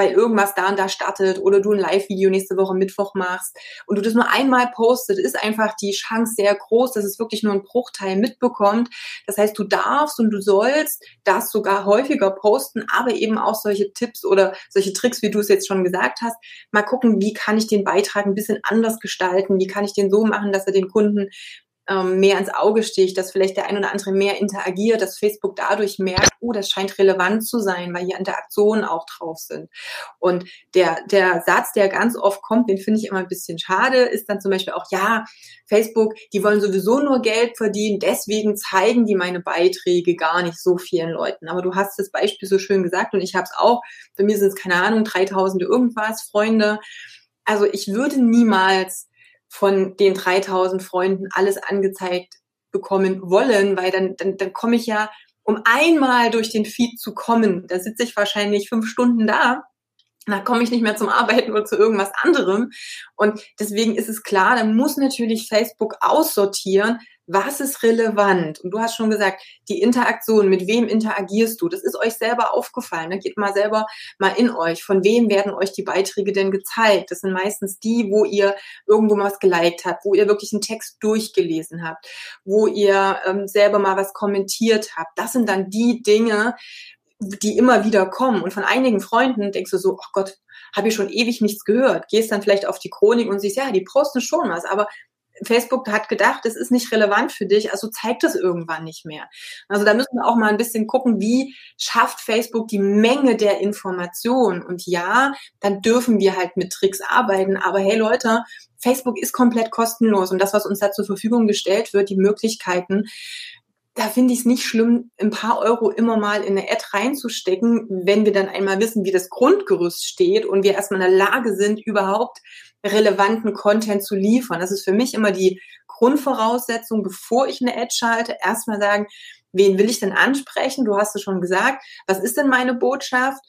weil irgendwas da und da startet oder du ein Live-Video nächste Woche Mittwoch machst und du das nur einmal postet, ist einfach die Chance sehr groß, dass es wirklich nur ein Bruchteil mitbekommt. Das heißt, du darfst und du sollst das sogar häufiger posten, aber eben auch solche Tipps oder solche Tricks, wie du es jetzt schon gesagt hast, mal gucken, wie kann ich den Beitrag ein bisschen anders gestalten, wie kann ich den so machen, dass er den Kunden ähm, mehr ins Auge sticht, dass vielleicht der ein oder andere mehr interagiert, dass Facebook dadurch merkt, oh, das scheint relevant zu sein, weil hier Interaktionen auch drauf sind. Und der, der Satz, der ganz oft kommt, den finde ich immer ein bisschen schade, ist dann zum Beispiel auch, ja, Facebook, die wollen sowieso nur Geld verdienen, deswegen zeigen die meine Beiträge gar nicht so vielen Leuten. Aber du hast das Beispiel so schön gesagt und ich habe es auch, bei mir sind es keine Ahnung, 3000 irgendwas Freunde. Also ich würde niemals von den 3000 Freunden alles angezeigt bekommen wollen, weil dann, dann, dann komme ich ja, um einmal durch den Feed zu kommen, da sitze ich wahrscheinlich fünf Stunden da da komme ich nicht mehr zum Arbeiten oder zu irgendwas anderem. Und deswegen ist es klar, da muss natürlich Facebook aussortieren, was ist relevant? Und du hast schon gesagt, die Interaktion, mit wem interagierst du? Das ist euch selber aufgefallen. Ne? Geht mal selber mal in euch. Von wem werden euch die Beiträge denn gezeigt? Das sind meistens die, wo ihr irgendwo mal was geliked habt, wo ihr wirklich einen Text durchgelesen habt, wo ihr ähm, selber mal was kommentiert habt. Das sind dann die Dinge, die immer wieder kommen. Und von einigen Freunden denkst du so, oh Gott, habe ich schon ewig nichts gehört. Gehst dann vielleicht auf die Chronik und siehst, ja, die posten schon was, aber Facebook hat gedacht, es ist nicht relevant für dich, also zeigt es irgendwann nicht mehr. Also da müssen wir auch mal ein bisschen gucken, wie schafft Facebook die Menge der Informationen. Und ja, dann dürfen wir halt mit Tricks arbeiten, aber hey Leute, Facebook ist komplett kostenlos und das, was uns da zur Verfügung gestellt wird, die Möglichkeiten, da finde ich es nicht schlimm, ein paar Euro immer mal in eine Ad reinzustecken, wenn wir dann einmal wissen, wie das Grundgerüst steht und wir erstmal in der Lage sind, überhaupt relevanten Content zu liefern. Das ist für mich immer die Grundvoraussetzung, bevor ich eine Ad schalte, erstmal sagen, wen will ich denn ansprechen? Du hast es schon gesagt. Was ist denn meine Botschaft?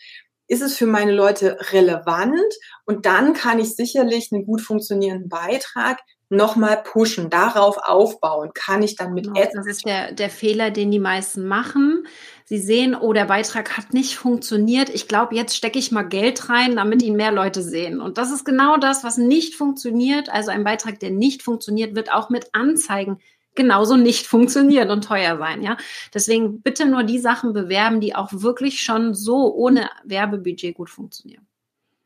Ist es für meine Leute relevant? Und dann kann ich sicherlich einen gut funktionierenden Beitrag nochmal pushen, darauf aufbauen, kann ich dann mit genau, Ads. Das ist der, der Fehler, den die meisten machen. Sie sehen, oh, der Beitrag hat nicht funktioniert. Ich glaube, jetzt stecke ich mal Geld rein, damit ihn mehr Leute sehen. Und das ist genau das, was nicht funktioniert. Also ein Beitrag, der nicht funktioniert, wird auch mit Anzeigen genauso nicht funktionieren und teuer sein, ja. Deswegen bitte nur die Sachen bewerben, die auch wirklich schon so ohne Werbebudget gut funktionieren.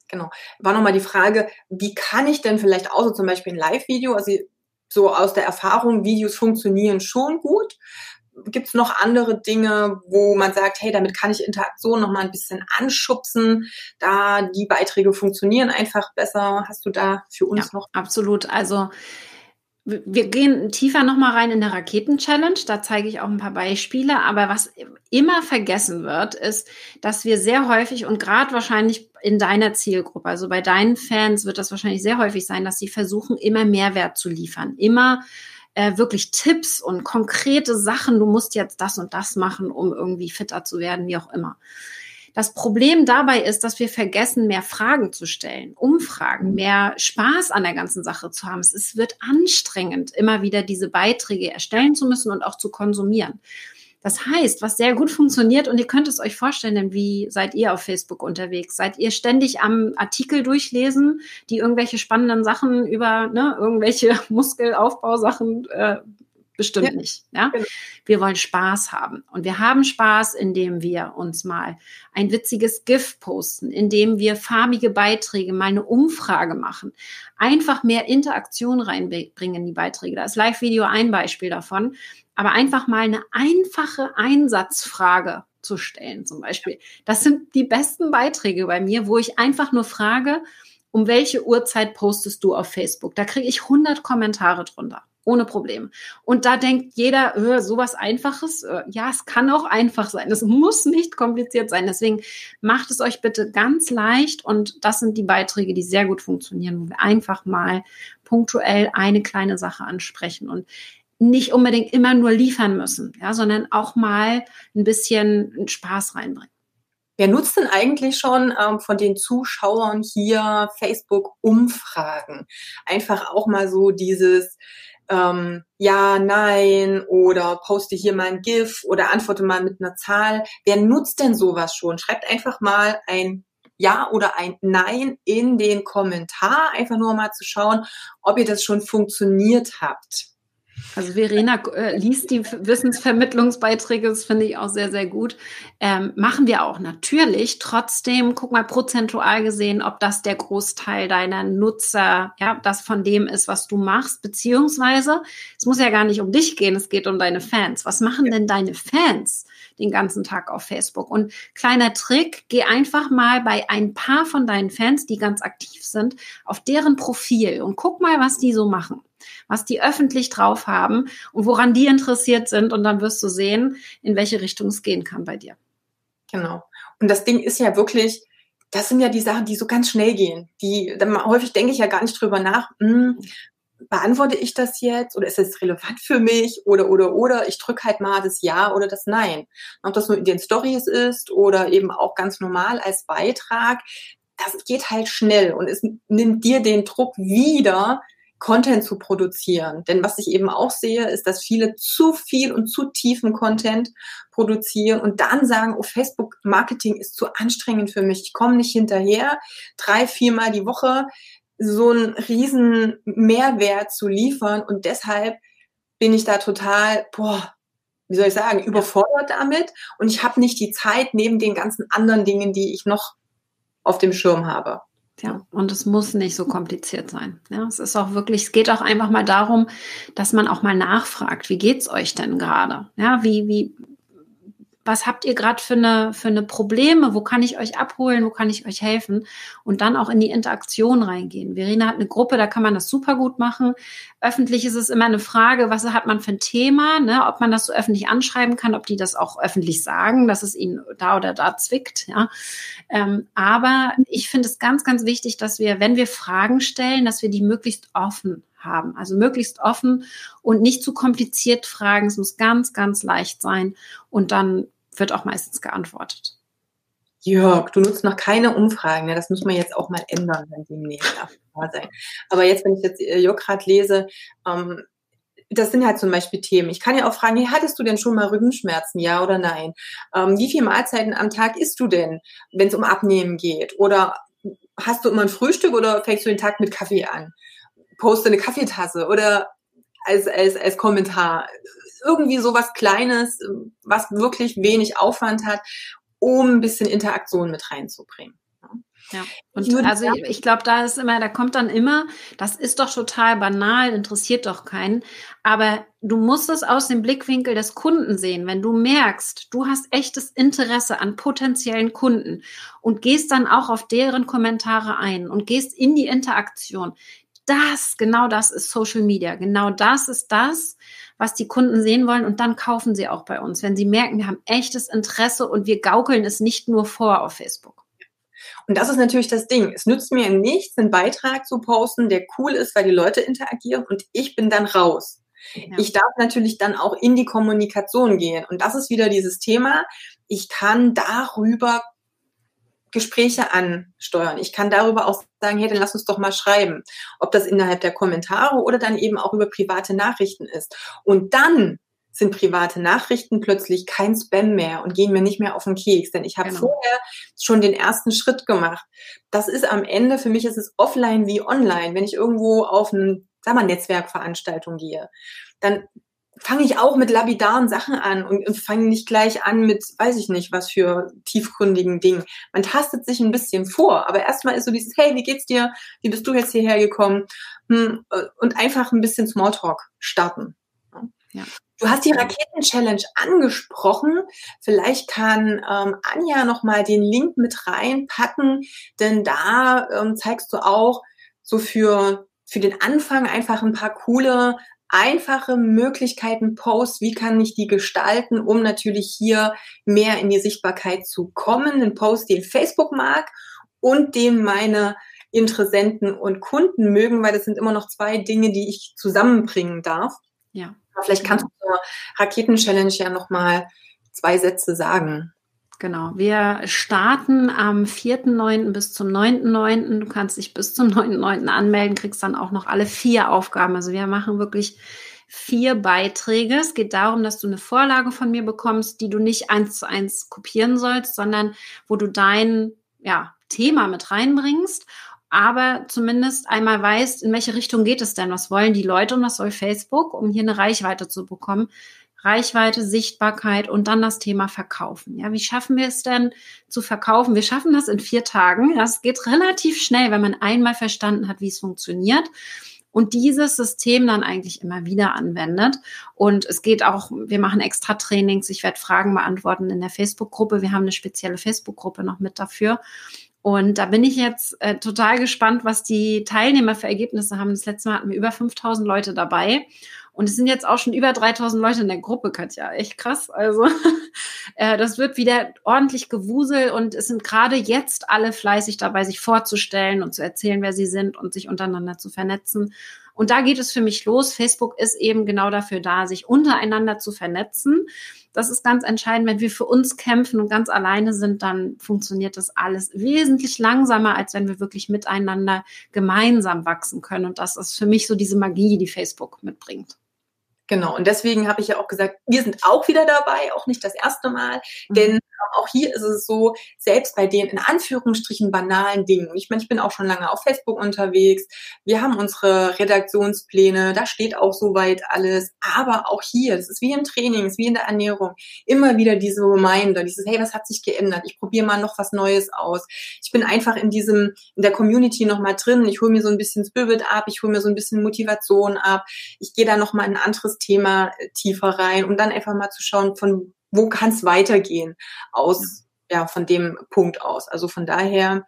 Genau. War nochmal die Frage, wie kann ich denn vielleicht außer zum Beispiel ein Live-Video, also so aus der Erfahrung, Videos funktionieren schon gut. Gibt es noch andere Dinge, wo man sagt, hey, damit kann ich Interaktion noch mal ein bisschen anschubsen, da die Beiträge funktionieren einfach besser? Hast du da für uns ja, noch? Absolut. Also wir gehen tiefer nochmal rein in der Raketen-Challenge. Da zeige ich auch ein paar Beispiele. Aber was immer vergessen wird, ist, dass wir sehr häufig und gerade wahrscheinlich in deiner Zielgruppe, also bei deinen Fans wird das wahrscheinlich sehr häufig sein, dass sie versuchen, immer Mehrwert zu liefern. Immer äh, wirklich Tipps und konkrete Sachen. Du musst jetzt das und das machen, um irgendwie fitter zu werden, wie auch immer. Das Problem dabei ist, dass wir vergessen, mehr Fragen zu stellen, Umfragen, mhm. mehr Spaß an der ganzen Sache zu haben. Es wird anstrengend, immer wieder diese Beiträge erstellen zu müssen und auch zu konsumieren. Das heißt, was sehr gut funktioniert, und ihr könnt es euch vorstellen, denn wie seid ihr auf Facebook unterwegs? Seid ihr ständig am Artikel durchlesen, die irgendwelche spannenden Sachen über ne, irgendwelche Muskelaufbausachen äh, Bestimmt ja. nicht. Ja? Genau. Wir wollen Spaß haben. Und wir haben Spaß, indem wir uns mal ein witziges GIF posten, indem wir farbige Beiträge, mal eine Umfrage machen. Einfach mehr Interaktion reinbringen in die Beiträge. Da ist Live-Video ein Beispiel davon. Aber einfach mal eine einfache Einsatzfrage zu stellen, zum Beispiel. Das sind die besten Beiträge bei mir, wo ich einfach nur frage, um welche Uhrzeit postest du auf Facebook? Da kriege ich 100 Kommentare drunter ohne Problem. Und da denkt jeder, äh, sowas Einfaches, äh, ja, es kann auch einfach sein. Es muss nicht kompliziert sein. Deswegen macht es euch bitte ganz leicht. Und das sind die Beiträge, die sehr gut funktionieren, wo wir einfach mal punktuell eine kleine Sache ansprechen und nicht unbedingt immer nur liefern müssen, ja, sondern auch mal ein bisschen Spaß reinbringen. Wer nutzt denn eigentlich schon ähm, von den Zuschauern hier Facebook-Umfragen? Einfach auch mal so dieses, ähm, ja, nein oder poste hier mal ein GIF oder antworte mal mit einer Zahl. Wer nutzt denn sowas schon? Schreibt einfach mal ein ja oder ein Nein in den Kommentar, einfach nur mal zu schauen, ob ihr das schon funktioniert habt. Also Verena äh, liest die Wissensvermittlungsbeiträge, das finde ich auch sehr, sehr gut. Ähm, machen wir auch natürlich. Trotzdem, guck mal prozentual gesehen, ob das der Großteil deiner Nutzer, ja, das von dem ist, was du machst, beziehungsweise es muss ja gar nicht um dich gehen, es geht um deine Fans. Was machen denn deine Fans den ganzen Tag auf Facebook? Und kleiner Trick, geh einfach mal bei ein paar von deinen Fans, die ganz aktiv sind, auf deren Profil und guck mal, was die so machen was die öffentlich drauf haben und woran die interessiert sind. Und dann wirst du sehen, in welche Richtung es gehen kann bei dir. Genau. Und das Ding ist ja wirklich, das sind ja die Sachen, die so ganz schnell gehen. Die, häufig denke ich ja gar nicht drüber nach, hm, beantworte ich das jetzt oder ist das relevant für mich oder oder oder ich drücke halt mal das Ja oder das Nein. Ob das nur in den Stories ist oder eben auch ganz normal als Beitrag, das geht halt schnell und es nimmt dir den Druck wieder, Content zu produzieren. Denn was ich eben auch sehe, ist, dass viele zu viel und zu tiefen Content produzieren und dann sagen, oh, Facebook Marketing ist zu anstrengend für mich. Ich komme nicht hinterher, drei, viermal die Woche so einen riesen Mehrwert zu liefern und deshalb bin ich da total, boah, wie soll ich sagen, überfordert damit und ich habe nicht die Zeit neben den ganzen anderen Dingen, die ich noch auf dem Schirm habe. Ja, und es muss nicht so kompliziert sein. Ja, es ist auch wirklich, es geht auch einfach mal darum, dass man auch mal nachfragt, wie geht's euch denn gerade? Ja, wie, wie, was habt ihr gerade für eine, für eine Probleme? Wo kann ich euch abholen? Wo kann ich euch helfen? Und dann auch in die Interaktion reingehen. Verena hat eine Gruppe, da kann man das super gut machen. Öffentlich ist es immer eine Frage, was hat man für ein Thema, ne? ob man das so öffentlich anschreiben kann, ob die das auch öffentlich sagen, dass es ihnen da oder da zwickt. Ja? Ähm, aber ich finde es ganz, ganz wichtig, dass wir, wenn wir Fragen stellen, dass wir die möglichst offen haben. Also möglichst offen und nicht zu kompliziert fragen. Es muss ganz, ganz leicht sein. Und dann wird auch meistens geantwortet. Jörg, du nutzt noch keine Umfragen. Ne? Das müssen wir jetzt auch mal ändern, wenn demnächst da sein. Aber jetzt, wenn ich jetzt äh, Jörg gerade lese, ähm, das sind halt zum Beispiel Themen. Ich kann ja auch fragen, hey, hattest du denn schon mal Rückenschmerzen, ja oder nein? Ähm, wie viele Mahlzeiten am Tag isst du denn, wenn es um Abnehmen geht? Oder hast du immer ein Frühstück oder fängst du den Tag mit Kaffee an? Poste eine Kaffeetasse oder als, als, als Kommentar irgendwie sowas Kleines, was wirklich wenig Aufwand hat, um ein bisschen Interaktion mit reinzubringen. Ja, und ich also ich, ich glaube, da ist immer, da kommt dann immer, das ist doch total banal, interessiert doch keinen. Aber du musst es aus dem Blickwinkel des Kunden sehen. Wenn du merkst, du hast echtes Interesse an potenziellen Kunden und gehst dann auch auf deren Kommentare ein und gehst in die Interaktion. Das, genau das ist Social Media. Genau das ist das, was die Kunden sehen wollen und dann kaufen sie auch bei uns, wenn sie merken, wir haben echtes Interesse und wir gaukeln es nicht nur vor auf Facebook. Und das ist natürlich das Ding. Es nützt mir nichts, einen Beitrag zu posten, der cool ist, weil die Leute interagieren und ich bin dann raus. Ja. Ich darf natürlich dann auch in die Kommunikation gehen. Und das ist wieder dieses Thema. Ich kann darüber Gespräche ansteuern. Ich kann darüber auch sagen, hey, dann lass uns doch mal schreiben, ob das innerhalb der Kommentare oder dann eben auch über private Nachrichten ist. Und dann sind private Nachrichten plötzlich kein Spam mehr und gehen mir nicht mehr auf den Keks, denn ich habe genau. vorher schon den ersten Schritt gemacht. Das ist am Ende, für mich ist es offline wie online. Wenn ich irgendwo auf eine, sag mal, Netzwerkveranstaltung gehe, dann fange ich auch mit lapidaren Sachen an und, und fange nicht gleich an mit, weiß ich nicht, was für tiefgründigen Dingen. Man tastet sich ein bisschen vor, aber erstmal ist so dieses, hey, wie geht's dir? Wie bist du jetzt hierher gekommen? Hm, äh, und einfach ein bisschen Smalltalk starten. Ja. Du hast die Raketen-Challenge angesprochen. Vielleicht kann ähm, Anja nochmal den Link mit reinpacken, denn da ähm, zeigst du auch so für, für den Anfang einfach ein paar coole einfache Möglichkeiten Posts, wie kann ich die gestalten, um natürlich hier mehr in die Sichtbarkeit zu kommen. Ein Post, den Facebook mag und den meine Interessenten und Kunden mögen, weil das sind immer noch zwei Dinge, die ich zusammenbringen darf. Ja. Vielleicht kannst du zur Raketen-Challenge ja nochmal zwei Sätze sagen. Genau, wir starten am 4.9. bis zum 9.9. Du kannst dich bis zum 9.9. anmelden, kriegst dann auch noch alle vier Aufgaben. Also wir machen wirklich vier Beiträge. Es geht darum, dass du eine Vorlage von mir bekommst, die du nicht eins zu eins kopieren sollst, sondern wo du dein ja, Thema mit reinbringst aber zumindest einmal weißt, in welche Richtung geht es denn? Was wollen die Leute und was soll Facebook, um hier eine Reichweite zu bekommen? Reichweite, Sichtbarkeit und dann das Thema Verkaufen. Ja, wie schaffen wir es denn zu verkaufen? Wir schaffen das in vier Tagen. Das geht relativ schnell, wenn man einmal verstanden hat, wie es funktioniert und dieses System dann eigentlich immer wieder anwendet. Und es geht auch, wir machen extra Trainings, ich werde Fragen beantworten in der Facebook-Gruppe. Wir haben eine spezielle Facebook-Gruppe noch mit dafür. Und da bin ich jetzt äh, total gespannt, was die Teilnehmer für Ergebnisse haben. Das letzte Mal hatten wir über 5000 Leute dabei. Und es sind jetzt auch schon über 3000 Leute in der Gruppe, Katja. Echt krass. Also, äh, das wird wieder ordentlich gewusel und es sind gerade jetzt alle fleißig dabei, sich vorzustellen und zu erzählen, wer sie sind und sich untereinander zu vernetzen. Und da geht es für mich los. Facebook ist eben genau dafür da, sich untereinander zu vernetzen. Das ist ganz entscheidend. Wenn wir für uns kämpfen und ganz alleine sind, dann funktioniert das alles wesentlich langsamer, als wenn wir wirklich miteinander gemeinsam wachsen können. Und das ist für mich so diese Magie, die Facebook mitbringt. Genau, und deswegen habe ich ja auch gesagt, wir sind auch wieder dabei, auch nicht das erste Mal, denn auch hier ist es so, selbst bei den in Anführungsstrichen banalen Dingen, ich meine, ich bin auch schon lange auf Facebook unterwegs, wir haben unsere Redaktionspläne, da steht auch soweit alles, aber auch hier, das ist wie im Training, ist wie in der Ernährung, immer wieder diese Reminder, dieses, hey, was hat sich geändert? Ich probiere mal noch was Neues aus. Ich bin einfach in diesem, in der Community nochmal drin, ich hole mir so ein bisschen Spirit ab, ich hole mir so ein bisschen Motivation ab, ich gehe da nochmal in ein anderes Thema äh, tiefer rein, um dann einfach mal zu schauen, von wo kann es weitergehen aus, ja, von dem Punkt aus. Also von daher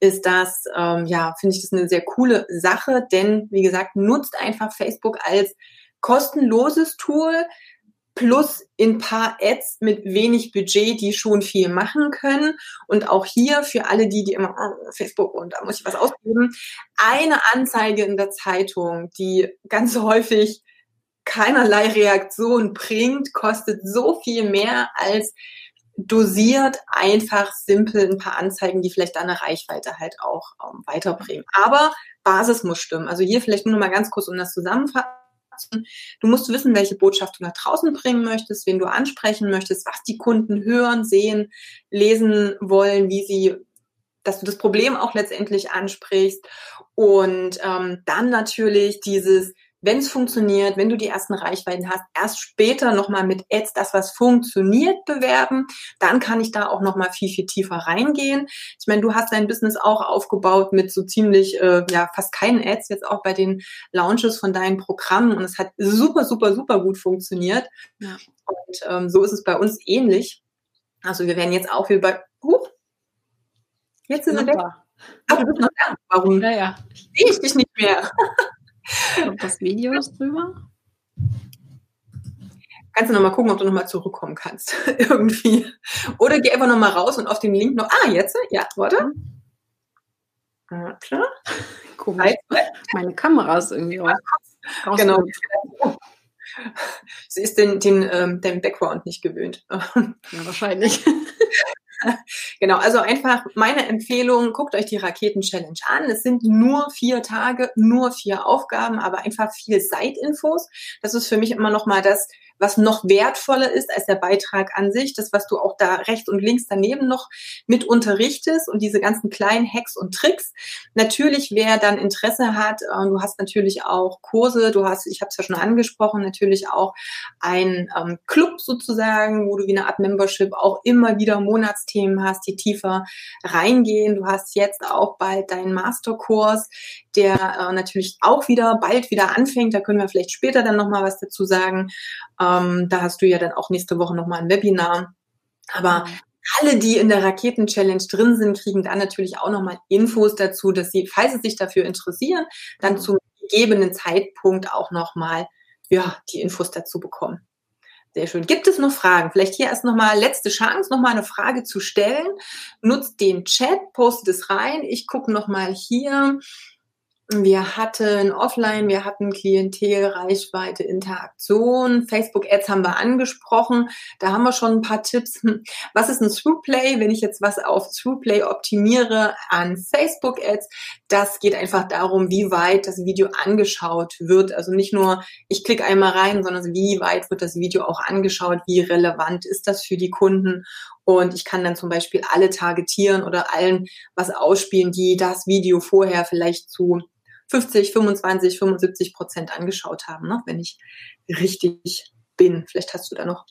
ist das, ähm, ja, finde ich das eine sehr coole Sache, denn wie gesagt, nutzt einfach Facebook als kostenloses Tool plus in paar Ads mit wenig Budget, die schon viel machen können. Und auch hier für alle die, die immer oh, Facebook und da muss ich was ausgeben, eine Anzeige in der Zeitung, die ganz häufig keinerlei Reaktion bringt, kostet so viel mehr als dosiert, einfach, simpel ein paar Anzeigen, die vielleicht dann eine Reichweite halt auch ähm, weiterbringen. Aber Basis muss stimmen. Also hier vielleicht nur mal ganz kurz, um das zusammenfassen. Du musst wissen, welche Botschaft du nach draußen bringen möchtest, wen du ansprechen möchtest, was die Kunden hören, sehen, lesen wollen, wie sie, dass du das Problem auch letztendlich ansprichst. Und ähm, dann natürlich dieses wenn es funktioniert, wenn du die ersten Reichweiten hast, erst später nochmal mit Ads das, was funktioniert, bewerben. Dann kann ich da auch nochmal viel, viel tiefer reingehen. Ich meine, du hast dein Business auch aufgebaut mit so ziemlich, äh, ja, fast keinen Ads, jetzt auch bei den Launches von deinen Programmen. Und es hat super, super, super gut funktioniert. Ja. Und ähm, so ist es bei uns ähnlich. Also wir werden jetzt auch wieder bei, huch, jetzt sind wir weg. Aber du bist noch da. Warum ja, ja. sehe ich dich nicht mehr? Kommt das Video drüber? Kannst du nochmal gucken, ob du nochmal zurückkommen kannst. Irgendwie. Oder geh einfach nochmal raus und auf den Link noch. Ah, jetzt? Ja, warte. Ja, klar. Komisch. Meine Kamera ist irgendwie raus. Genau. Sie ist den, den, ähm, den Background nicht gewöhnt. Ja, wahrscheinlich. genau, also einfach meine Empfehlung, guckt euch die Raketen-Challenge an. Es sind nur vier Tage, nur vier Aufgaben, aber einfach viel Seitinfos. Das ist für mich immer noch mal das, was noch wertvoller ist als der Beitrag an sich, das, was du auch da rechts und links daneben noch mit unterrichtest und diese ganzen kleinen Hacks und Tricks. Natürlich, wer dann Interesse hat, äh, du hast natürlich auch Kurse, du hast, ich habe es ja schon angesprochen, natürlich auch ein ähm, Club sozusagen, wo du wie eine Art Membership auch immer wieder Monatsthemen hast, die tiefer reingehen. Du hast jetzt auch bald deinen Masterkurs, der äh, natürlich auch wieder bald wieder anfängt. Da können wir vielleicht später dann nochmal was dazu sagen. Ähm, da hast du ja dann auch nächste Woche nochmal ein Webinar. Aber mhm. alle, die in der Raketen-Challenge drin sind, kriegen dann natürlich auch nochmal Infos dazu, dass sie, falls sie sich dafür interessieren, dann mhm. zum gegebenen Zeitpunkt auch nochmal ja, die Infos dazu bekommen. Sehr schön. Gibt es noch Fragen? Vielleicht hier erst nochmal letzte Chance, nochmal eine Frage zu stellen. Nutzt den Chat, postet es rein. Ich gucke nochmal hier. Wir hatten offline, wir hatten Klientel, Reichweite, Interaktion. Facebook-Ads haben wir angesprochen. Da haben wir schon ein paar Tipps. Was ist ein Throughplay? Wenn ich jetzt was auf Throughplay optimiere an Facebook-Ads, das geht einfach darum, wie weit das Video angeschaut wird. Also nicht nur, ich klicke einmal rein, sondern wie weit wird das Video auch angeschaut? Wie relevant ist das für die Kunden? Und ich kann dann zum Beispiel alle targetieren oder allen was ausspielen, die das Video vorher vielleicht zu 50, 25, 75 Prozent angeschaut haben, ne? wenn ich richtig bin. Vielleicht hast du da noch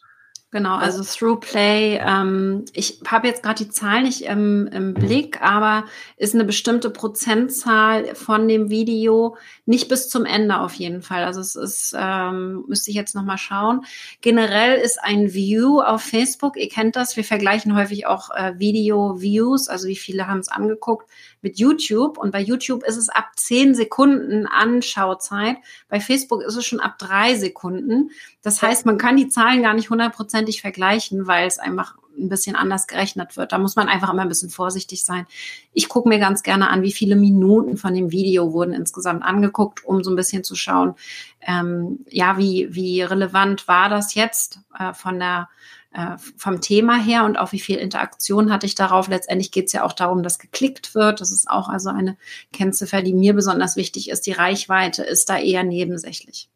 Genau, also Throughplay, ähm, ich habe jetzt gerade die Zahl nicht im, im Blick, aber ist eine bestimmte Prozentzahl von dem Video, nicht bis zum Ende auf jeden Fall. Also es ist, ähm, müsste ich jetzt nochmal schauen. Generell ist ein View auf Facebook, ihr kennt das, wir vergleichen häufig auch äh, Video-Views, also wie viele haben es angeguckt, mit YouTube. Und bei YouTube ist es ab zehn Sekunden Anschauzeit. Bei Facebook ist es schon ab drei Sekunden. Das heißt, man kann die Zahlen gar nicht hundertprozentig vergleichen, weil es einfach ein bisschen anders gerechnet wird. Da muss man einfach immer ein bisschen vorsichtig sein. Ich gucke mir ganz gerne an, wie viele Minuten von dem Video wurden insgesamt angeguckt, um so ein bisschen zu schauen, ähm, ja, wie, wie relevant war das jetzt äh, von der äh, vom Thema her und auch wie viel Interaktion hatte ich darauf. Letztendlich geht es ja auch darum, dass geklickt wird. Das ist auch also eine Kennziffer, die mir besonders wichtig ist. Die Reichweite ist da eher nebensächlich.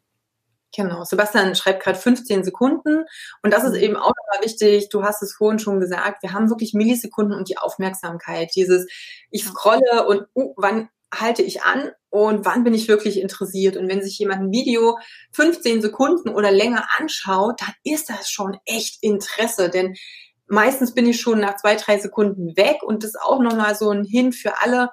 Genau, Sebastian schreibt gerade 15 Sekunden und das ist mhm. eben auch nochmal wichtig, du hast es vorhin schon gesagt, wir haben wirklich Millisekunden und die Aufmerksamkeit, dieses ich scrolle und uh, wann halte ich an und wann bin ich wirklich interessiert und wenn sich jemand ein Video 15 Sekunden oder länger anschaut, dann ist das schon echt Interesse, denn meistens bin ich schon nach zwei, drei Sekunden weg und das ist auch nochmal so ein Hin für alle,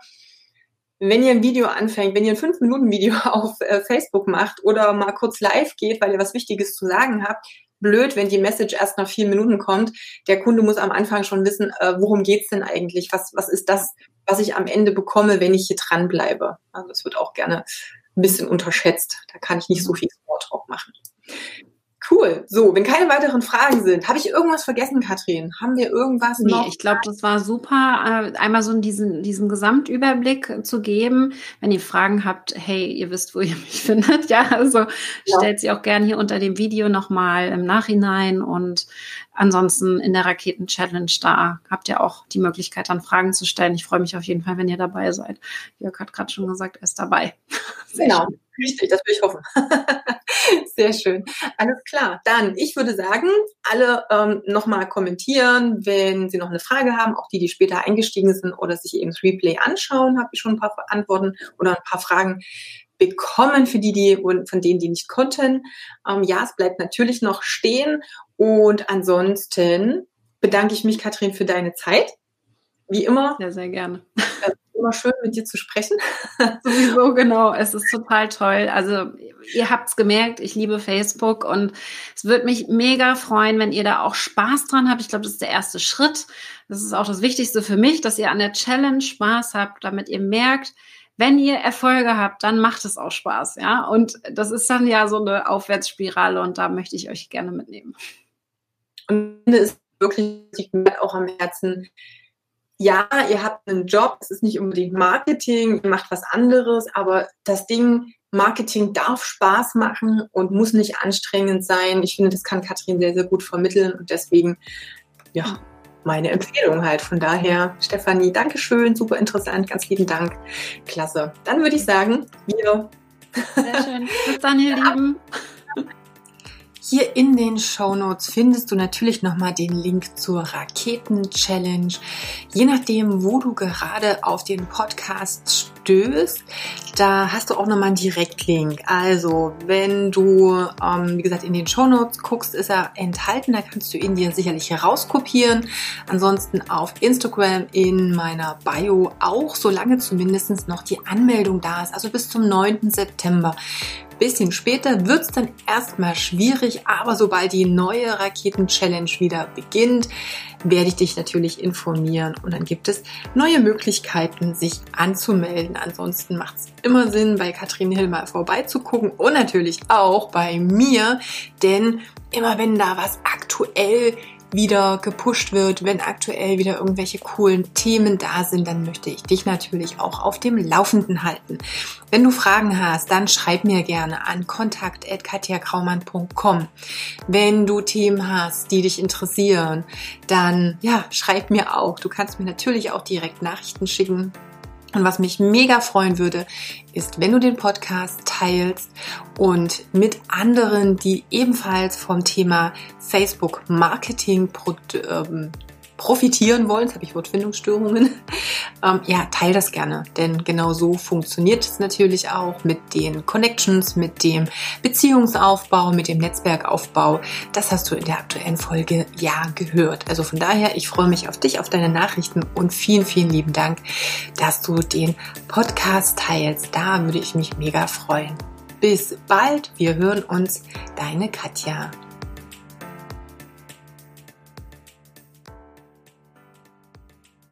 wenn ihr ein Video anfängt, wenn ihr ein 5-Minuten-Video auf äh, Facebook macht oder mal kurz live geht, weil ihr was Wichtiges zu sagen habt, blöd, wenn die Message erst nach vier Minuten kommt. Der Kunde muss am Anfang schon wissen, äh, worum geht's denn eigentlich? Was, was ist das, was ich am Ende bekomme, wenn ich hier dranbleibe? Also das wird auch gerne ein bisschen unterschätzt. Da kann ich nicht so viel Sport drauf machen. Cool. So, wenn keine weiteren Fragen sind, habe ich irgendwas vergessen, Katrin? Haben wir irgendwas nee, noch? ich glaube, das war super, äh, einmal so diesen, diesen Gesamtüberblick zu geben. Wenn ihr Fragen habt, hey, ihr wisst, wo ihr mich findet. Ja, also ja. stellt sie auch gerne hier unter dem Video nochmal im Nachhinein und ansonsten in der Raketen-Challenge, da habt ihr auch die Möglichkeit, dann Fragen zu stellen. Ich freue mich auf jeden Fall, wenn ihr dabei seid. Jörg hat gerade schon gesagt, er ist dabei. Sehr genau. Schön. Richtig, das will ich hoffen. Sehr schön. Alles klar. Dann, ich würde sagen, alle ähm, nochmal kommentieren, wenn Sie noch eine Frage haben, auch die, die später eingestiegen sind oder sich eben das Replay anschauen, habe ich schon ein paar Antworten oder ein paar Fragen bekommen für die, die von denen, die nicht konnten. Ähm, ja, es bleibt natürlich noch stehen. Und ansonsten bedanke ich mich, Katrin, für deine Zeit. Wie immer. Sehr, sehr gerne immer schön, mit dir zu sprechen. Sowieso, genau. Es ist total toll. Also, ihr habt es gemerkt, ich liebe Facebook und es würde mich mega freuen, wenn ihr da auch Spaß dran habt. Ich glaube, das ist der erste Schritt. Das ist auch das Wichtigste für mich, dass ihr an der Challenge Spaß habt, damit ihr merkt, wenn ihr Erfolge habt, dann macht es auch Spaß, ja. Und das ist dann ja so eine Aufwärtsspirale und da möchte ich euch gerne mitnehmen. Und es ist wirklich auch am Herzen, ja, ihr habt einen Job, es ist nicht unbedingt Marketing, ihr macht was anderes, aber das Ding Marketing darf Spaß machen und muss nicht anstrengend sein. Ich finde, das kann Katrin sehr, sehr gut vermitteln und deswegen, ja, meine Empfehlung halt. Von daher, Stefanie, Dankeschön, super interessant, ganz lieben Dank. Klasse. Dann würde ich sagen, wir. Sehr schön. Bis dann, ihr. Lieben. Hier in den Show Notes findest du natürlich nochmal den Link zur Raketen-Challenge. Je nachdem, wo du gerade auf den Podcast stößt, da hast du auch nochmal einen Direktlink. Also, wenn du, ähm, wie gesagt, in den Show Notes guckst, ist er enthalten. Da kannst du ihn dir sicherlich herauskopieren. Ansonsten auf Instagram in meiner Bio auch, solange zumindest noch die Anmeldung da ist. Also bis zum 9. September Bisschen später wird es dann erstmal schwierig, aber sobald die neue Raketen-Challenge wieder beginnt, werde ich dich natürlich informieren und dann gibt es neue Möglichkeiten, sich anzumelden. Ansonsten macht es immer Sinn, bei Katrin mal vorbeizugucken und natürlich auch bei mir, denn immer wenn da was aktuell wieder gepusht wird, wenn aktuell wieder irgendwelche coolen Themen da sind, dann möchte ich dich natürlich auch auf dem Laufenden halten. Wenn du Fragen hast, dann schreib mir gerne an kontakt.katjakraumann.com. Wenn du Themen hast, die dich interessieren, dann ja, schreib mir auch. Du kannst mir natürlich auch direkt Nachrichten schicken und was mich mega freuen würde, ist, wenn du den Podcast teilst und mit anderen, die ebenfalls vom Thema Facebook Marketing ähm, profitieren wollen, jetzt habe ich Wortfindungsstörungen, ähm, ja, teil das gerne. Denn genau so funktioniert es natürlich auch mit den Connections, mit dem Beziehungsaufbau, mit dem Netzwerkaufbau. Das hast du in der aktuellen Folge ja gehört. Also von daher, ich freue mich auf dich, auf deine Nachrichten und vielen, vielen lieben Dank, dass du den Podcast teilst. Da würde ich mich mega freuen. Bis bald, wir hören uns, deine Katja.